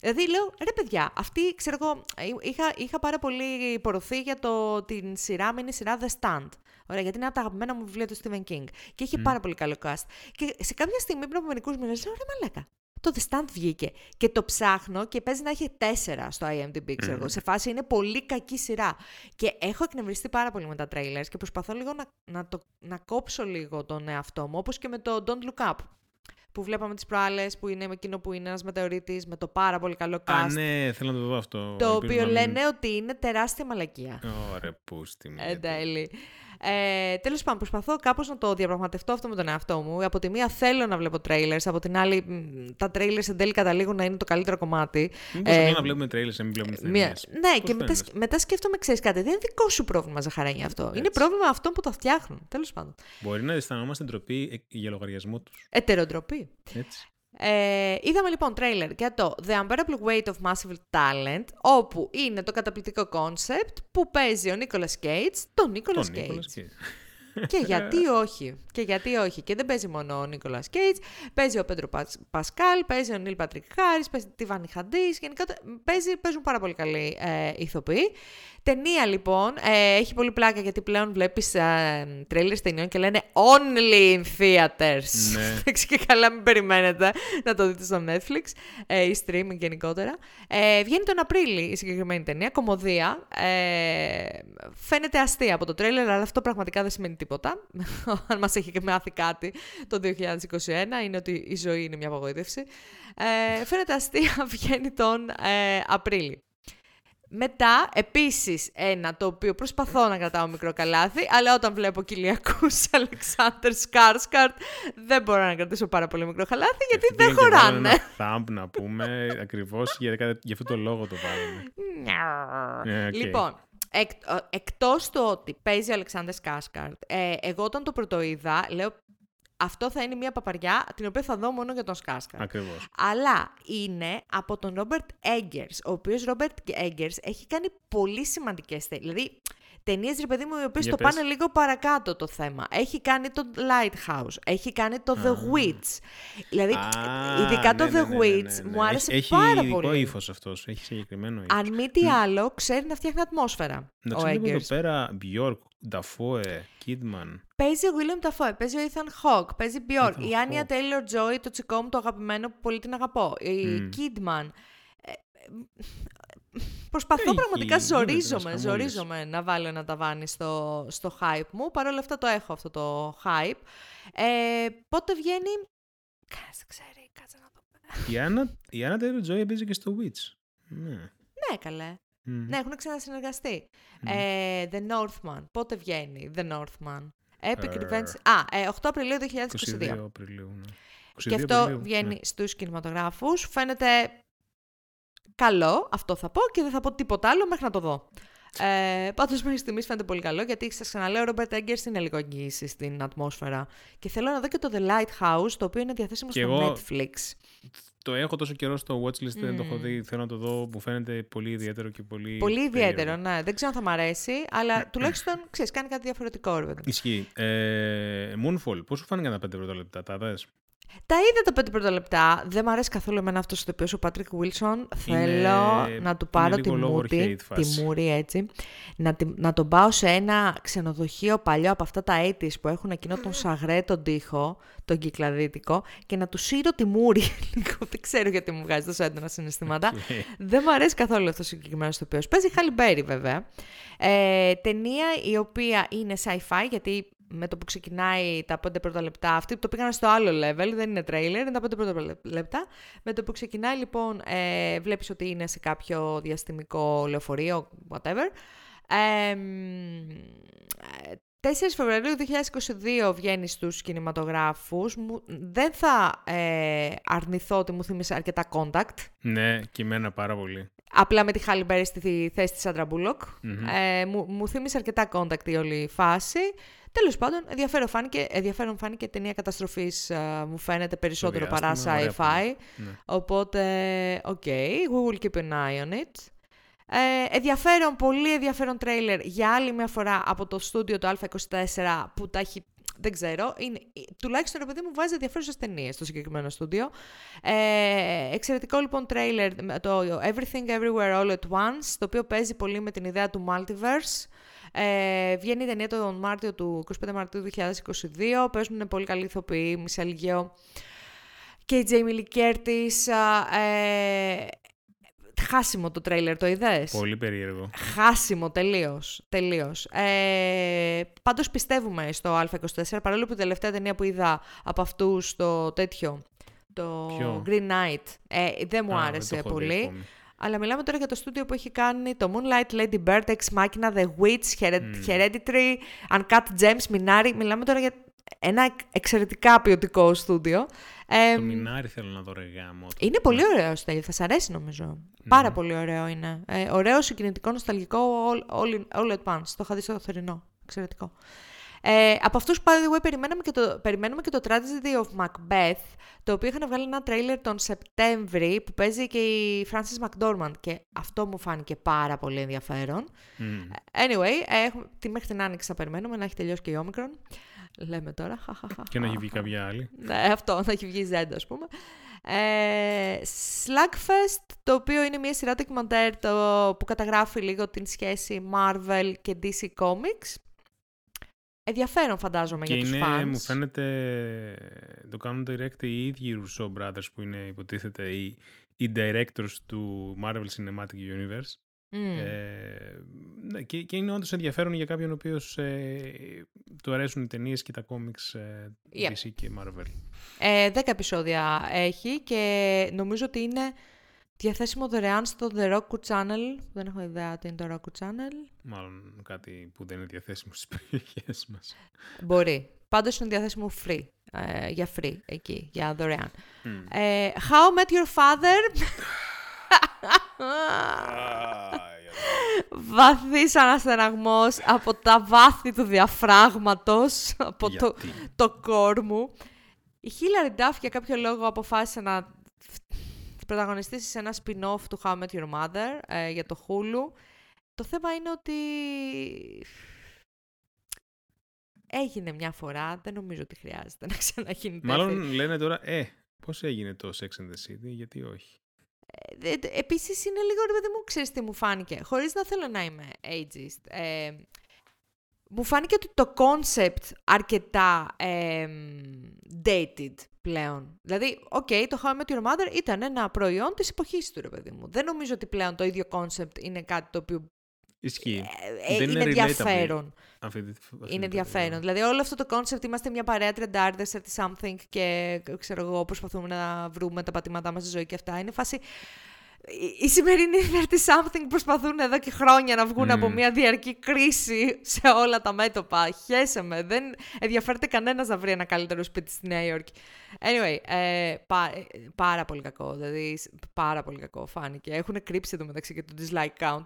Δηλαδή λέω, ρε παιδιά, αυτή, ξέρω εγώ, είχα, είχα πάρα πολύ υπορωθεί για το, την σειρά, είναι σειρά The Stand. Ωραία, γιατί είναι από τα αγαπημένα μου βιβλία του Stephen King. Και έχει πάρα πολύ καλό cast. Και σε κάποια στιγμή πριν από μερικούς μήνες λέω, ρε μαλάκα, το The Stand βγήκε. Και το ψάχνω και παίζει να έχει τέσσερα στο IMDb, ξέρω εγώ. Σε φάση είναι πολύ κακή σειρά. Και έχω εκνευριστεί πάρα πολύ με τα trailers και προσπαθώ λίγο να, να, το, να κόψω λίγο τον εαυτό μου, όπως και με το Don't Look Up. Που βλέπαμε τις προάλλες, που είναι με εκείνο που είναι ένας μετεωρίτης, με το πάρα πολύ καλό cast. Α, ναι, θέλω να το δω αυτό. Το οποίο λένε ότι είναι τεράστια μαλακία. Ωραία, πούστη μου. Εν τέλει. Ε, Τέλος πάντων, προσπαθώ κάπως να το διαπραγματευτώ αυτό με τον εαυτό μου. Από τη μία θέλω να βλέπω trailers, από την άλλη τα trailers εν τέλει καταλήγουν να είναι το καλύτερο κομμάτι. Μήπως ε, να βλέπουμε trailers, να μην βλέπουμε ταινίες. Ναι, και μετά, μετά σκέφτομαι, ξέρεις κάτι, δεν είναι δικό σου πρόβλημα, Ζαχαρένια αυτό. Έτσι. Είναι πρόβλημα αυτών που τα φτιάχνουν. Τέλος πάντων. Μπορεί να αισθανόμαστε ντροπή για λογαριασμό τους. Ετεροντροπή. Έτσι. Ε, είδαμε λοιπόν τρέιλερ για το The Unbearable Weight of Massive Talent, όπου είναι το καταπληκτικό concept που παίζει ο Νίκολας Κέιτζ, τον Νίκολας Κέιτζ. Και γιατί όχι. Και γιατί όχι. Και δεν παίζει μόνο ο Νίκολας Κέιτζ, παίζει ο Πέντρο Πασκάλ, παίζει ο Νιλ Πάτρικ Χάρις, παίζει Τίφανι Χάντις. Γενικά παίζει, παίζουν πάρα πολύ καλοί ε, ηθοποιοί. Ταινία λοιπόν, ε, έχει πολύ πλάκα γιατί πλέον βλέπεις ε, τρέλερ ταινιών και λένε only in theaters. Ναι. και καλά μην περιμένετε να το δείτε στο Netflix ε, ή streaming γενικότερα. Ε, βγαίνει τον Απρίλιο η συγκεκριμένη ταινία, κομμωδία. Ε, φαίνεται αστεία από το τρέλερ, αλλά αυτό πραγματικά δεν σημαίνει τίποτα. Αν μας έχει και μάθει κάτι το 2021, είναι ότι η ζωή είναι μια απογοήτευση. Ε, φαίνεται αστεία, βγαίνει τον ε, Απρίλιο. Μετά, επίσης, ένα το οποίο προσπαθώ να κρατάω μικρό καλάθι, αλλά όταν βλέπω κοιλιακού Αλεξάνδρ Σκάρσκαρτ, δεν μπορώ να κρατήσω πάρα πολύ μικρό καλάθι, γιατί δεν χωράνε. Ένα thumb να πούμε, ακριβώς για, για αυτό το λόγο το βάλουμε. yeah, okay. Λοιπόν, εκ, εκτός του ότι παίζει ο Αλεξάνδρ Σκάρσκαρτ, ε, εγώ όταν το πρωτοείδα, λέω αυτό θα είναι μια παπαριά την οποία θα δω μόνο για τον Σκάσκα. Ακριβώς. Αλλά είναι από τον Ρόμπερτ Έγκερς, ο οποίος Ρόμπερτ Έγκερς έχει κάνει πολύ σημαντικές ταινίε. Δηλαδή, ταινίες, ρε παιδί μου, οι οποίες το πάνε λίγο παρακάτω το θέμα. Έχει κάνει το Lighthouse, έχει κάνει το The Witch. Δηλαδή, ειδικά το The Witch μου άρεσε πάρα πολύ. Έχει ύφος αυτός, έχει συγκεκριμένο ύφος. Αν μη τι άλλο, ξέρει να φτιάχνει ατμόσφαιρα. Να ξέρει εδώ πέρα Bjork, Dafoe, Kidman. Παίζει ο William Dafoe, παίζει ο Ethan Hawke, παίζει Bjork. Η Anya Taylor-Joy, το τσικό μου το αγαπημένο που πολύ την αγαπώ. Η Kidman. Ε, Προσπαθώ πραγματικά, ζορίζομαι, ζορίζομαι να βάλω ένα ταβάνι στο, στο hype μου. Παρ' όλα αυτά το έχω αυτό το hype. Ε, πότε βγαίνει... Κάτσε, ξέρει, κάτσε να το Η Άννα, η Άννα Taylor-Joy παίζει και στο Witch. Ναι. Ναι, καλέ. Ναι, έχουν ξανασυνεργαστεί. Ε, The Northman. Πότε βγαίνει The Northman; Epic uh, Revenge. Α, ε, 8 Απριλίου 2022. 22 Απριλίου, ναι. Και αυτό Απριλίου, βγαίνει ναι. στους κινηματογράφους. Φαίνεται καλό, αυτό θα πω και δεν θα πω τίποτα άλλο μέχρι να το δω. Ε, Πάντως μέχρι στιγμής φαίνεται πολύ καλό γιατί σας ξαναλέω: ο Ρόμπερτ Έγκερ είναι λίγο εγγύηση στην ατμόσφαιρα. Και θέλω να δω και το The Lighthouse, το οποίο είναι διαθέσιμο στο εγώ... Netflix. Το έχω τόσο καιρό στο watchlist, mm. δεν το έχω δει. Θέλω να το δω. Μου φαίνεται πολύ ιδιαίτερο και πολύ. Πολύ ιδιαίτερο, ναι. Δεν ξέρω αν θα μ' αρέσει, αλλά τουλάχιστον ξέρεις, κάνει κάτι διαφορετικό, ρε Ισχύει. Ε, Moonfall, πώς σου φάνηκαν τα πέντε πρώτα λεπτά, τα δες; Τα είδα τα πέντε πρώτα λεπτά. Δεν μου αρέσει καθόλου εμένα αυτός το οποίο ο Πάτρικ Βίλσον. Θέλω να του πάρω τη μούτη, τη μούρη έτσι. Να, να τον πάω σε ένα ξενοδοχείο παλιό από αυτά τα έτη που έχουν εκείνο τον σαγρέ τον τοίχο, τον κυκλαδίτικο, και να του σύρω τη μούρη. Δεν ξέρω γιατί μου βγάζει τόσο έντονα συναισθήματα. Δεν μου αρέσει καθόλου αυτός ο συγκεκριμένος το οποίο. Παίζει Χαλιμπέρι βέβαια. Ε, ταινία η οποία είναι sci-fi γιατί με το που ξεκινάει τα πέντε πρώτα λεπτά, αυτοί το πήγαν στο άλλο level, δεν είναι trailer, είναι τα πέντε πρώτα λεπτά. Με το που ξεκινάει λοιπόν, ε, βλέπεις ότι είναι σε κάποιο διαστημικό λεωφορείο, whatever. Ε, 4 Φεβρουαρίου 2022 βγαίνει στους κινηματογράφους. Δεν θα ε, αρνηθώ ότι μου θύμισε αρκετά contact. Ναι, και εμένα πάρα πολύ. απλά με τη Χάλι Μπέρι στη θέση της Σάντρα Μπούλοκ. Ε, μου, μου θύμισε αρκετά Contact η όλη φάση. Τέλος πάντων, ενδιαφέρον φάνηκε, ενδιαφέρον φάνηκε ταινία καταστροφής, uh, μου φαίνεται περισσότερο παρά sci-fi. Ναι. Οπότε, ok, we will keep an eye on it. Ε, ενδιαφέρον, πολύ ενδιαφέρον τρέιλερ για άλλη μια φορά από το στούντιο του Α24 που τα έχει δεν ξέρω. Είναι, τουλάχιστον, ρε παιδί μου, βάζει ενδιαφέρουσες ταινίες στο συγκεκριμένο στούντιο. Ε, εξαιρετικό λοιπόν τρέιλερ, το Everything Everywhere All at Once, το οποίο παίζει πολύ με την ιδέα του multiverse. Ε, βγαίνει η ταινία τον Μάρτιο του 25 Μαρτίου 2022. Παίζουν πολύ καλή ηθοποιοί, Μισελ Γεώ και η Τζέιμι Λικέρτης. Ε, χάσιμο το τρέιλερ, το είδες; Πολύ περίεργο. Χάσιμο, τελείως. τελείως. Ε, πάντως πιστεύουμε στο Α24, παρόλο που η τελευταία ταινία που είδα από αυτούς το τέτοιο, το Green Knight, ε, δεν μου άρεσε πολύ. Αλλά μιλάμε τώρα για το στούντιο που έχει κάνει το Moonlight, Lady Bird, Ex Machina, The Witch, Hereditary, Uncut Gems, Minari. Μιλάμε τώρα για ένα εξαιρετικά ποιοτικό στούντιο. το Μινάρι θέλω να δω ρε γάμο. Είναι πολύ ωραίο στέλι, θα σ' αρέσει νομίζω. Πάρα πολύ ωραίο είναι. Ε, ωραίο, συγκινητικό, νοσταλγικό, all, all, all at once. Το είχα δει στο θερινό. Εξαιρετικό. Ε, από αυτούς, by the way, περιμένουμε και, το, περιμένουμε και το Tragedy of Macbeth, το οποίο είχαν βγάλει ένα τρέιλερ τον Σεπτέμβρη που παίζει και η Frances McDormand και αυτό μου φάνηκε πάρα πολύ ενδιαφέρον. Anyway, ε, τη μέχρι την άνοιξη θα περιμένουμε να έχει τελειώσει και η Omicron. Λέμε τώρα. Και να έχει βγει κάποια άλλη. Ναι, αυτό, να έχει βγει Zed, ας πούμε. Ε, Slugfest, το οποίο είναι μια σειρά ντοκιμαντέρ που καταγράφει λίγο την σχέση Marvel και DC Comics. Ενδιαφέρον φαντάζομαι και για είναι, τους fans. μου φαίνεται, το κάνουν direct οι ίδιοι Russo Brothers που είναι υποτίθεται οι, οι directors του Marvel Cinematic Universe. Ε, ναι, και, και είναι όντως ενδιαφέρον για κάποιον ο οποίος ε, του αρέσουν οι ταινίες και τα κόμιξ ε, yep. DC και Marvel. Ε, δέκα επεισόδια έχει και νομίζω ότι είναι διαθέσιμο δωρεάν στο The Roku Channel. Δεν έχω ιδέα τι είναι το Roku Channel. Μάλλον κάτι που δεν είναι διαθέσιμο στις περιοχές μας. Μπορεί. Πάντως είναι διαθέσιμο free. Ε, για free εκεί, για δωρεάν. Ε, How Met Your Father... Βαθύς αναστεναγμός από τα βάθη του διαφράγματος, από το, το κόρ μου. Η Χίλαρη Ντάφ για κάποιο λόγο αποφάσισε να πρωταγωνιστήσει σε ένα spin-off του How I Met Your Mother ε, για το Hulu. Το θέμα είναι ότι έγινε μια φορά, δεν νομίζω ότι χρειάζεται να ξαναγίνει Μάλλον λένε τώρα, ε, πώς έγινε το Sex and the City, γιατί όχι. Ε, επίσης είναι λίγο, ρε παιδί μου, ξέρεις τι μου φάνηκε, χωρίς να θέλω να είμαι ageist. Ε, μου φάνηκε ότι το concept αρκετά ε, dated πλέον. Δηλαδή, οκ, okay, το How I Met Your Mother ήταν ένα προϊόν της εποχής του, ρε παιδί μου. Δεν νομίζω ότι πλέον το ίδιο concept είναι κάτι το οποίο Ισχύει. Ε, ε, είναι ενδιαφέρον. είναι ενδιαφέρον. Δηλαδή, όλο αυτό το concept είμαστε μια παρέα 30 30 something και ξέρω εγώ, προσπαθούμε να βρούμε τα πατήματά μας στη ζωή και αυτά. Είναι φάση οι σημερινοί 30 something προσπαθούν εδώ και χρόνια να βγουν από μια διαρκή κρίση σε όλα τα μέτωπα. Χέσε με. Δεν ενδιαφέρεται κανένας να βρει ένα καλύτερο σπίτι στη Νέα Υόρκη. Anyway, ε, πάρα πολύ κακό. Δηλαδή, πάρα πολύ κακό φάνηκε. Έχουν κρύψει εντωμεταξύ και το dislike count,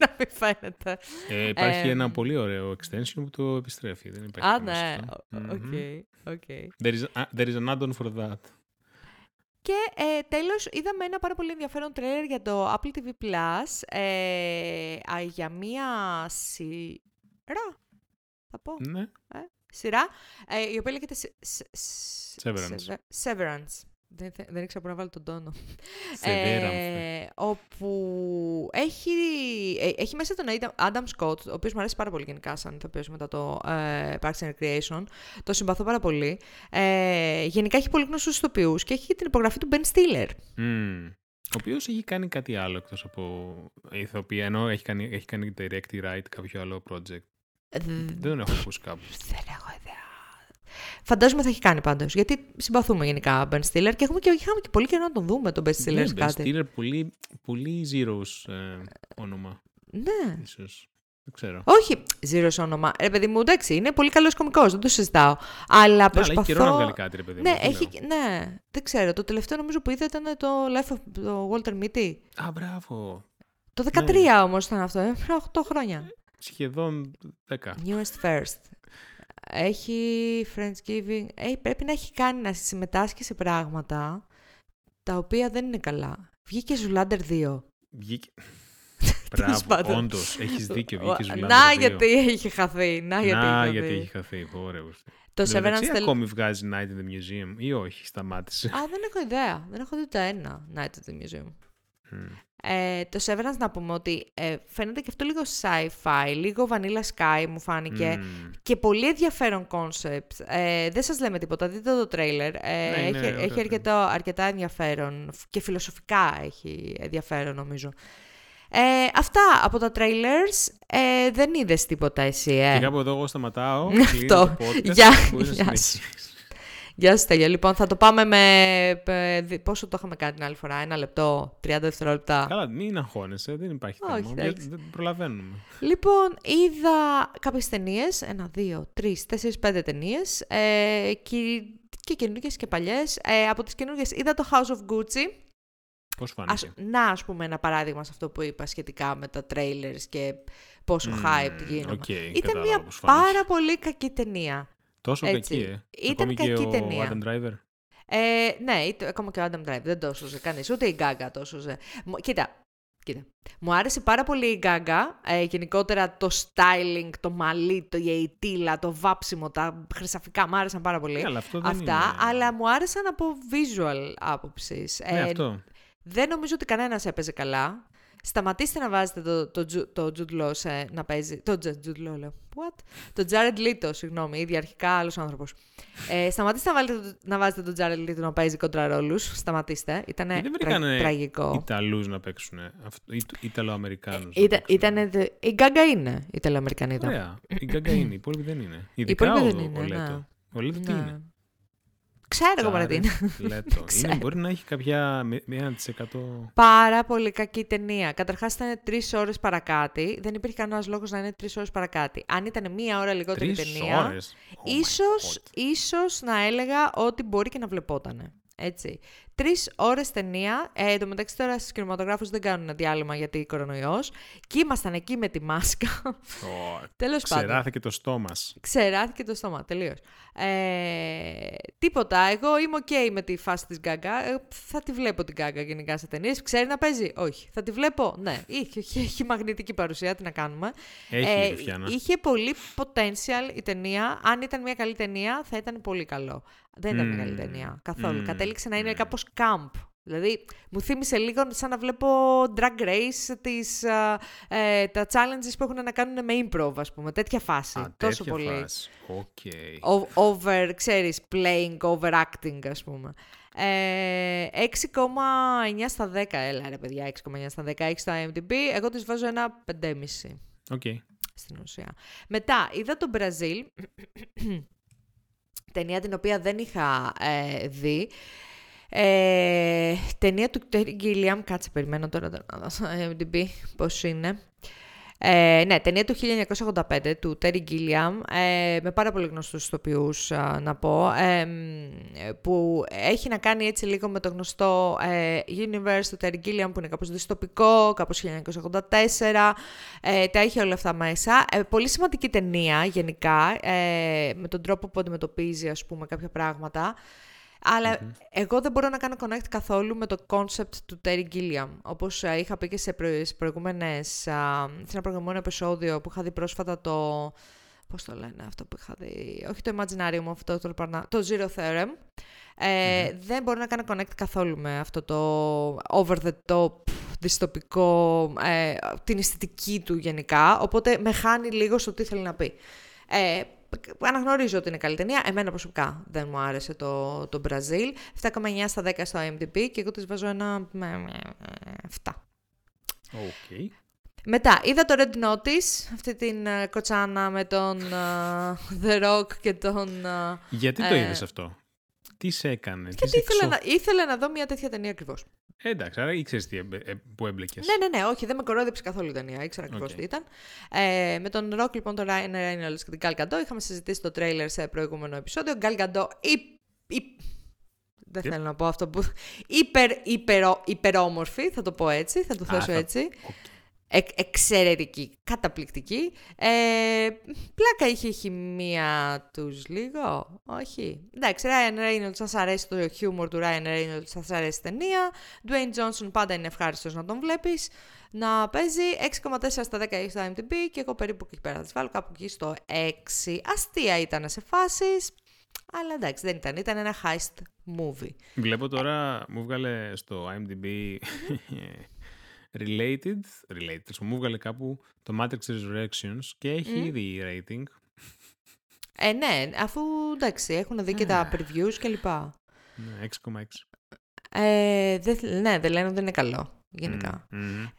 να μην φαίνεται. Ε, υπάρχει ε, ένα πολύ ωραίο extension που το επιστρέφει. Δεν υπάρχει Α, ναι. Οκ. Okay, There, is, there is an add-on for that. Και ε, τέλος είδαμε ένα πάρα πολύ ενδιαφέρον τρέιλερ για το Apple TV Plus ε, για μία σειρά, θα πω. Ναι. Ε, σειρά, ε, η οποία λέγεται Severance. Severance. Δεν, δεν ήξερα πού να βάλω τον τόνο. Ε, όπου έχει, ε, έχει μέσα τον Adam Scott, ο οποίος μου αρέσει πάρα πολύ γενικά σαν ηθοποιός μετά το ε, Parks and Recreation. Το συμπαθώ πάρα πολύ. Ε, γενικά έχει πολύ γνωστούς ηθοποιούς και έχει την υπογραφή του Ben Stiller. Mm. Ο οποίος έχει κάνει κάτι άλλο εκτός από ηθοποιία, ενώ έχει κάνει, έχει κάνει direct write κάποιο άλλο project. Δεν τον έχω ακούσει κάπου. Δεν έχω ιδέα. Φαντάζομαι θα έχει κάνει πάντως. Γιατί συμπαθούμε γενικά Ben Stiller και, έχουμε και είχαμε και πολύ καιρό να τον δούμε τον Ben Stiller ναι, κάτι. Ben Stiller, πολύ, πολύ zeros ε, όνομα. Ναι. Ίσως. Δεν ξέρω. Όχι, zeros όνομα. Ρε παιδί μου, εντάξει, είναι πολύ καλός κωμικός, δεν το συζητάω. Αλλά ναι, προσπαθώ. Αλλά έχει καιρό να βγάλει κάτι, ρε παιδί μου. Ναι, έχει... ναι, δεν ξέρω. Το τελευταίο νομίζω που είδα ήταν το Life of το Walter Mitty. Α, μπράβο. Το 13 ναι. όμως ήταν αυτό, ε, 8 χρόνια. Σχεδόν 10. Newest First. Έχει Friendsgiving. Ε, πρέπει να έχει κάνει να συμμετάσχει σε πράγματα τα οποία δεν είναι καλά. Βγήκε Ζουλάντερ 2. Βγήκε. Μπράβο, όντως, έχεις δίκιο. Βγήκε Ζουλάντερ 2. Να γιατί έχει χαθεί. Να γιατί, να, έχει, γιατί χαθεί. έχει χαθεί. Ωραία. Το Severance Τελ... ακόμη βγάζει Night in the Museum ή όχι, σταμάτησε. Α, δεν έχω ιδέα. Δεν έχω δει το ένα Night in the Museum. Mm. Ε, το Severance να πούμε ότι ε, φαίνεται και αυτό λίγο sci-fi, λίγο Vanilla Sky μου φάνηκε mm. και πολύ ενδιαφέρον concept. Ε, δεν σας λέμε τίποτα, δείτε το τρέιλερ. Ε, ναι, έχει, ναι, έχει αρκετά, αρκετά ενδιαφέρον και φιλοσοφικά έχει ενδιαφέρον νομίζω. Ε, αυτά από τα trailers. Ε, δεν είδες τίποτα εσύ, ε; Και κάπου εδώ εγώ σταματάω. Αυτό. Γεια, γεια σου. Γεια σου, Τέλεια. Λοιπόν, θα το πάμε με. Πόσο το είχαμε κάνει την άλλη φορά, ένα λεπτό, 30 δευτερόλεπτα; Καλά, μην αγχώνεσαι, δεν υπάρχει θέμα. Δεν προλαβαίνουμε. Λοιπόν, είδα κάποιες ταινίες. Ένα, δύο, τρεις, τέσσερις, πέντε ταινίες. Ε, και, και καινούργιες και παλιές. Ε, από τις καινούργιες είδα το House of Gucci. Πώς φάνηκε; να, ας πούμε, ένα παράδειγμα σε αυτό που είπα σχετικά με τα trailers και πόσο mm, hype γίνομαι. Okay, Ήταν μια πάρα πολύ κακή ταινία. Τόσο Έτσι. κακή, ε. Ήταν Ακόμη κακή και ταινία. ο Adam Driver. Ε, ναι, ακόμα και ο Adam Driver δεν το έσωζε κανείς, ούτε η Gaga το έσωζε. Κοίτα, Κοίτα. Μου άρεσε πάρα πολύ η Γκάγκα. Ε, γενικότερα το styling, το μαλλί, το γεϊτήλα, το βάψιμο, τα χρυσαφικά. Μου άρεσαν πάρα πολύ. αλλά αυτό δεν αυτά. Είναι... Αλλά μου άρεσαν από visual άποψης. Ναι, ε, αυτό. Δεν νομίζω ότι κανένας έπαιζε καλά. Σταματήστε να βάζετε το, το, το, το Jude Law να παίζει. Το Jude Law, λέω. What? Το Jared Leto, συγγνώμη, ήδη αρχικά άλλος άνθρωπος. Ε, σταματήστε να, βάλετε, να βάζετε τον Jared Leto να παίζει κοντρα ρόλους. Σταματήστε. Ήταν τρα, τραγικό. Ιταλούς να παίξουν. Ιταλοαμερικάνους. Ε, ήταν, ήτανε, η Γκάγκα είναι Ιταλοαμερικανίδα. Ωραία. Η Γκάγκα είναι. Οι υπόλοιποι δεν είναι. Ειδικά ο, δεν είναι, ο Λέτο. Ναι. Ο Λέτο τι ναι. είναι; Ξέρω εγώ τι είναι. Λέτο. είναι, μπορεί να έχει κάποια 1%. Πάρα πολύ κακή ταινία. Καταρχάς ήταν τρεις ώρες παρακάτι. Δεν υπήρχε κανένας λόγος να είναι τρεις ώρες παρακάτι. Αν ήταν μία ώρα λιγότερη τρεις ταινία, ώρες. Oh ίσως, ίσως να έλεγα ότι μπορεί και να βλεπότανε. Έτσι. Τρεις ώρες ταινία. Ε, εν τω μεταξύ τώρα στους κινηματογράφους δεν κάνουν διάλειμμα γιατί κορονοϊός. Και ήμασταν εκεί με τη μάσκα. Oh, Τέλος πάντων. Ξεράθηκε το στόμα. Ξεράθηκε το στόμα, τελείως. Ε, τίποτα. Εγώ είμαι OK με τη φάση της Γκάγκα. Ε, θα τη βλέπω την Γκάγκα γενικά σε ταινίες. Ξέρει να παίζει, Όχι. Θα τη βλέπω, Ναι. Είχε, έχει μαγνητική παρουσία, τι να κάνουμε. Έχει, ε, είχε πολύ potential η ταινία. Αν ήταν μια καλή ταινία, θα ήταν πολύ καλό. Δεν ήταν mm. μια καλή ταινία καθόλου. Mm. Κατέληξε να είναι mm. κάπως camp. Δηλαδή, μου θύμισε λίγο σαν να βλέπω drag race, τις, ε, τα challenges που έχουν να κάνουν με improv, ας πούμε. Τέτοια φάση. Α, Τόσο τέτοια πολύ. Φάση. Okay. O- over, ξέρεις, playing, overacting, ας πούμε. Ε, 6,9 στα 10, έλα ρε παιδιά, 6,9 στα 10, 6 στα MDB. Εγώ τις βάζω ένα 5,5. Okay. Στην ουσία. Μετά, είδα το Μπραζίλ, ταινία την οποία δεν είχα ε, δει. Ε, ταινία του Terry Gilliam, κάτσε περιμένω τώρα να δώσω MDB πώς είναι. Ε, ναι, ταινία του 1985 του Terry Gilliam, ε, με πάρα πολύ γνωστούς ηθοποιούς να πω, ε, που έχει να κάνει έτσι λίγο με το γνωστό ε, universe του Terry Gilliam που είναι κάπως δυστοπικό, κάπως 1984, ε, τα έχει όλα αυτά μέσα. Ε, πολύ σημαντική ταινία γενικά, με τον τρόπο που αντιμετωπίζει ας πούμε κάποια πράγματα. Αλλά εγώ δεν μπορώ να κάνω connect καθόλου με το concept του Terry Gilliam. Όπως είχα πει και σε, προηγούμενες, σε ένα προηγούμενο επεισόδιο που είχα δει πρόσφατα το... Πώς το λένε αυτό που είχα δει... Όχι το Imaginarium, αυτό το, το Zero Theorem. Ε, Δεν μπορώ να κάνω connect καθόλου με αυτό το over the top δυστοπικό, ε, την αισθητική του γενικά, οπότε με χάνει λίγο στο τι θέλει να πει. Ε, αναγνωρίζω ότι είναι καλή ταινία. Εμένα προσωπικά δεν μου άρεσε το, το Μπραζίλ. 7,9 στα 10 στο IMDb και εγώ της βάζω ένα 7. Okay. Μετά, είδα το Red Notice, αυτή την uh, κοτσάνα με τον uh, The Rock και τον... Uh, Γιατί το είδες αυτό; Τι σε έκανε, Γιατί ήθελα, να, ήθελα να δω μια τέτοια ταινία ακριβώς. Ε, εντάξει, άρα ήξερες τι ε, που έμπλεκες. Ναι, ναι, ναι, όχι, δεν με κορόδεψε καθόλου η ταινία. Ήξερα ακριβώς okay. τι ήταν. Ε, με τον Ροκ, λοιπόν, τον Ryan Reynolds και την Gal Gadot είχαμε συζητήσει το τρέιλερ σε προηγούμενο επεισόδιο. Gal Gadot, υ, υ, δεν θέλω να πω αυτό που. Υπερ, υπερο, υπερόμορφη, θα το πω έτσι, θα το θέσω έτσι. Εξαιρετική, καταπληκτική. Ε, πλάκα είχε η χημεία τους λίγο, όχι. Εντάξει, Ryan Reynolds, σας αρέσει το χιούμορ του Ryan Reynolds, σας αρέσει η ταινία. Dwayne Johnson πάντα είναι ευχάριστος να τον βλέπεις. Να παίζει 6,4 στα 10 στα MTB και εγώ περίπου εκεί πέρα θα βάλω κάπου εκεί στο 6. Αστεία ήταν σε φάσεις, αλλά εντάξει δεν ήταν, ήταν ένα heist movie. Βλέπω τώρα, μου βγάλε στο IMDb related, related, μου έβγαλε κάπου το Matrix Resurrections και έχει mm. ήδη rating. Ε, ναι, αφού εντάξει, έχουν δει και τα previews κλπ. Ναι, 6,6. Ε, ναι, δεν λένε ότι είναι καλό, γενικά. Mm.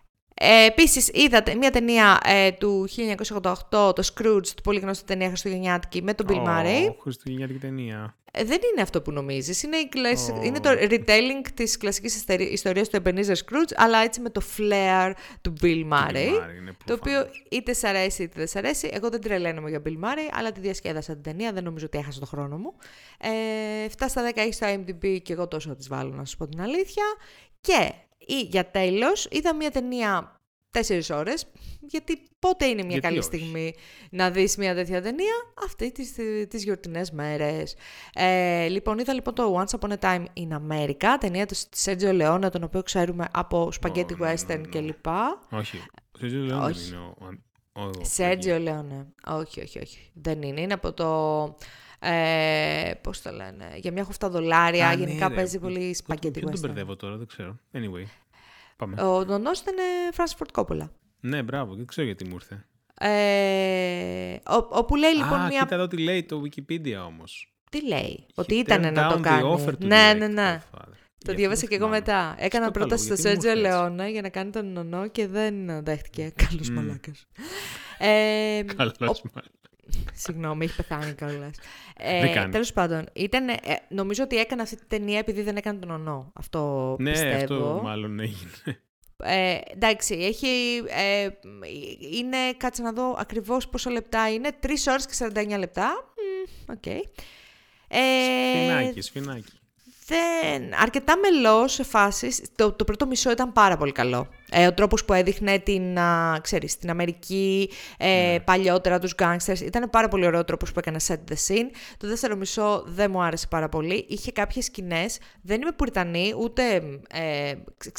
Ε, Επίσης, είδατε μια ταινία ε, του 1988, το Scrooge, τη πολύ γνωστή ταινία Χριστουγεννιάτικη, με τον Bill Murray. Oh, Χριστουγεννιάτικη ταινία. Ε, δεν είναι αυτό που νομίζεις. Είναι, είναι το retelling της κλασικής ιστορίας του Ebenezer Scrooge, αλλά έτσι με το flair του Bill Murray. το οποίο είτε σ' αρέσει είτε δεν σ' αρέσει. Εγώ δεν τρελαίνομαι για Bill Murray, αλλά τη διασκέδασα την ταινία. Δεν νομίζω ότι έχασα τον χρόνο μου. Ε, 7 στα 10 έχει στο IMDb και εγώ τόσο θα τις βάλω να σας πω την αλήθεια. Και ή για τέλος είδα μια ταινία τέσσερις ώρες, γιατί πότε είναι μια καλή στιγμή να δεις μια τέτοια ταινία, αυτή τις, τις γιορτινές μέρες. Ε, λοιπόν, είδα λοιπόν το Once Upon a Time in America, ταινία του Sergio Leone, τον οποίο ξέρουμε από Spaghetti oh, Western no, no, no. κλπ. Όχι, Sergio Leone όχι. είναι ο... Sergio Leone, όχι, όχι, όχι, δεν είναι, είναι από το... Ε, πώς το λένε, για μια χοφτά δολάρια, Α, ναι, γενικά ναι, παίζει πολύ Spaghetti Western. Δεν τον μπερδεύω τώρα, δεν ξέρω. Anyway. Πάμε. Ο νονός ήταν Φράνσις Κόπολα. Ναι, μπράβο, δεν ξέρω γιατί μου ήρθε. Ε, όπου λέει λοιπόν Α, μια... κοίτα εδώ τι λέει το Wikipedia όμως. Τι λέει, ότι ήταν να το κάνει. Ναι, ναι, ναι. Το διάβασα και εγώ μετά. Έκανα πρόταση στο Σέρτζο Λεώνα για να κάνει τον νονό και δεν δέχτηκε. Καλός mm. μαλάκας. Ε, Καλός μαλάκας. Συγγνώμη, έχει πεθάνει κιόλας. Ε, Τέλος πάντων, ήταν, ε, νομίζω ότι έκανε αυτή τη ταινία επειδή δεν έκανε τον Νονό. Αυτό ναι, πιστεύω. Ναι, αυτό μάλλον έγινε. Ε, εντάξει, έχει, ε, είναι, κάτσε να δω ακριβώς πόσα λεπτά είναι, 3 ώρες και 49 λεπτά. Οκ. Okay. Ε, σφινάκι, σφινάκι δεν... αρκετά μέλος σε φάσεις. Το, το πρώτο μισό ήταν πάρα πολύ καλό. Ε, ο τρόπος που έδειχνε την, α, ξέρεις, την Αμερική ε, mm. παλιότερα, τους gangsters, ήταν πάρα πολύ ωραίο τρόπος που έκανε set the scene. Το δεύτερο μισό δεν μου άρεσε πάρα πολύ. Είχε κάποιες σκηνές. δεν είμαι πουριτανή, ούτε ε,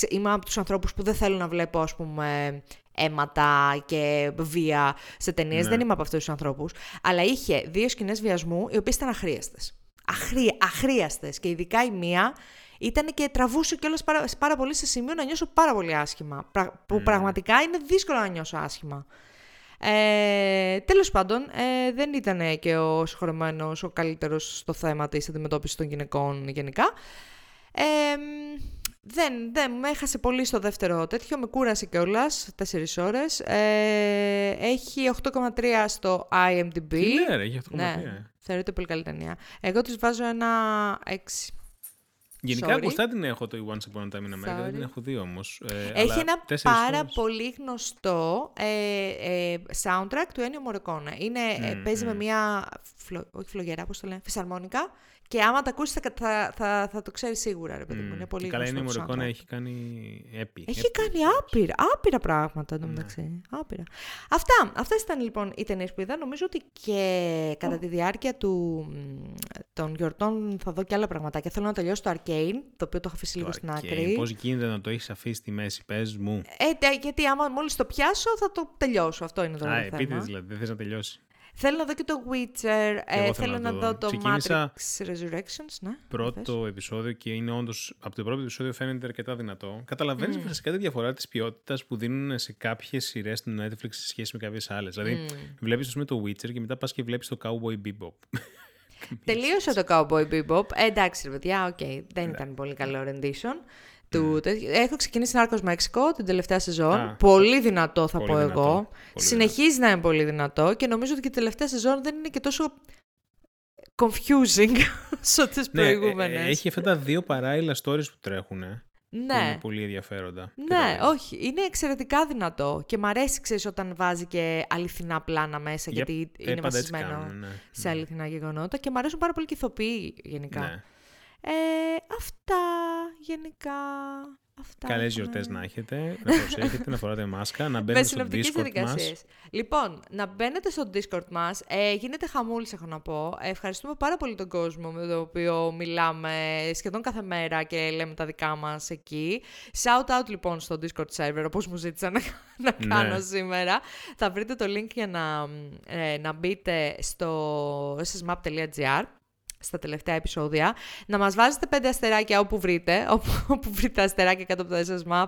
είμαι από τους ανθρώπους που δεν θέλω να βλέπω, ας πούμε, αίματα και βία σε ταινίες. Ναι. Δεν είμαι από αυτούς τους ανθρώπους. Αλλά είχε δύο σκηνές βιασμού, οι οποίες ήταν αχρίαστες αχρή, αχρίαστες και ειδικά η μία ήταν και τραβούσε κιόλας πάρα, πάρα πολύ σε σημείο να νιώσω πάρα πολύ άσχημα, που mm. πραγματικά είναι δύσκολο να νιώσω άσχημα. Ε, τέλος πάντων, ε, δεν ήταν και ο συγχωρεμένος ο καλύτερος στο θέμα της αντιμετώπισης των γυναικών γενικά. Ε, δεν, δεν, με έχασε πολύ στο δεύτερο τέτοιο, με κούρασε κιόλας, 4 ώρες. Ε, έχει 8,3 στο IMDb. Τι λέει, έχει 8,3. Ναι. Θεωρείται πολύ καλή ταινία. Εγώ της βάζω ένα 6. Γενικά μπροστά την έχω το Once Upon a Time in America, δεν την έχω δει όμως. Ε, Έχει ένα πάρα πολύ γνωστό ε, ε, soundtrack του Ennio Morricone. Είναι, mm, παίζει mm. με μια, φλο, όχι φλογερά, πώς το λένε, φυσαρμόνικα και άμα τα ακούσεις θα, θα, θα, θα, το ξέρεις σίγουρα, ρε παιδί μου. Είναι πολύ Καλά, είναι η Μωρικόνα, έχει κάνει έπι. Έχει κάνει άπειρα, άπειρα πράγματα ναι. μεταξύ. Άπειρα. Αυτά, αυτές ήταν λοιπόν οι ταινίες που είδα. Νομίζω ότι και κατά τη διάρκεια του, των γιορτών θα δω και άλλα πραγματάκια. Θέλω να τελειώσω το Arcane, το οποίο το έχω αφήσει λίγο στην άκρη. Πώς γίνεται να το έχεις αφήσει στη μέση, πες μου. Ε, γιατί άμα μόλις το πιάσω θα το τελειώσω. Αυτό είναι το Α, θέμα. δηλαδή, δεν θες να τελειώσεις. Θέλω να δω και το Witcher, ε, θέλω να, δω το Matrix Resurrections, ναι. Πρώτο επεισόδιο και είναι όντως από το πρώτο επεισόδιο φαίνεται αρκετά δυνατό. Καταλαβαίνεις mm. φυσικά τη διαφορά της ποιότητας που δίνουν σε κάποιες σειρές στην Netflix σε σχέση με κάποιες άλλες. Δηλαδή, mm. βλέπεις ας πούμε το Witcher και μετά πας και βλέπεις το Cowboy Bebop. Τελείωσε το Cowboy Bebop. Ε, εντάξει, ρε παιδιά, οκ. Okay. Δεν ναι. ήταν πολύ καλό rendition. Του, Έχω ξεκινήσει Narcos Mexico την τελευταία σεζόν. πολύ δυνατό θα πω εγώ. Συνεχίζει να είναι πολύ δυνατό και νομίζω ότι και η τελευταία σεζόν δεν είναι και τόσο confusing όσο τις ναι, προηγούμενες. έχει αυτά τα δύο παράλληλα stories που τρέχουν. Ναι. Που είναι πολύ ενδιαφέροντα. Ναι, όχι. Είναι εξαιρετικά δυνατό. Και μ' αρέσει, ξέρεις, όταν βάζει και αληθινά πλάνα μέσα, γιατί είναι βασισμένο ναι. σε αληθινά γεγονότα. Και μ' αρέσουν πάρα πολύ και ηθοποιοί γενικά. Ναι. Ε, αυτά γενικά. Αυτά Καλές έχουμε. γιορτές να έχετε, να προσέχετε, να φοράτε μάσκα, να μπαίνετε Με στο συνοπτικές Discord μας. διαδικασίες. Λοιπόν, να μπαίνετε στο Discord μας. Ε, γίνεται χαμούλης, έχω να πω. Ε, ευχαριστούμε πάρα πολύ τον κόσμο με τον οποίο μιλάμε σχεδόν κάθε μέρα και λέμε τα δικά μας εκεί. Shout out λοιπόν στο Discord server, όπως μου ζήτησαν να, να Ναι. κάνω σήμερα. Θα βρείτε το link για να, ε, να μπείτε στο ssmap.gr στα τελευταία επεισόδια, να μας βάζετε πέντε αστεράκια όπου βρείτε, όπου, όπου βρείτε αστεράκια κάτω από το SSMAP,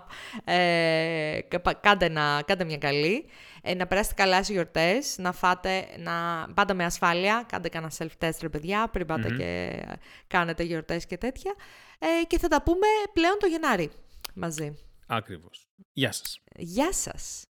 ε, κα- κάντε, να, κάντε μια καλή, ε, να περάσετε καλά στις γιορτές, να φάτε, να πάτε με ασφάλεια, κάντε κανένα self-test ρε παιδιά, πριν πάτε Μμμ. και κάνετε γιορτές και τέτοια, ε, και θα τα πούμε πλέον το Γενάρη μαζί. Ακριβώς. Γεια σας. Γεια σας!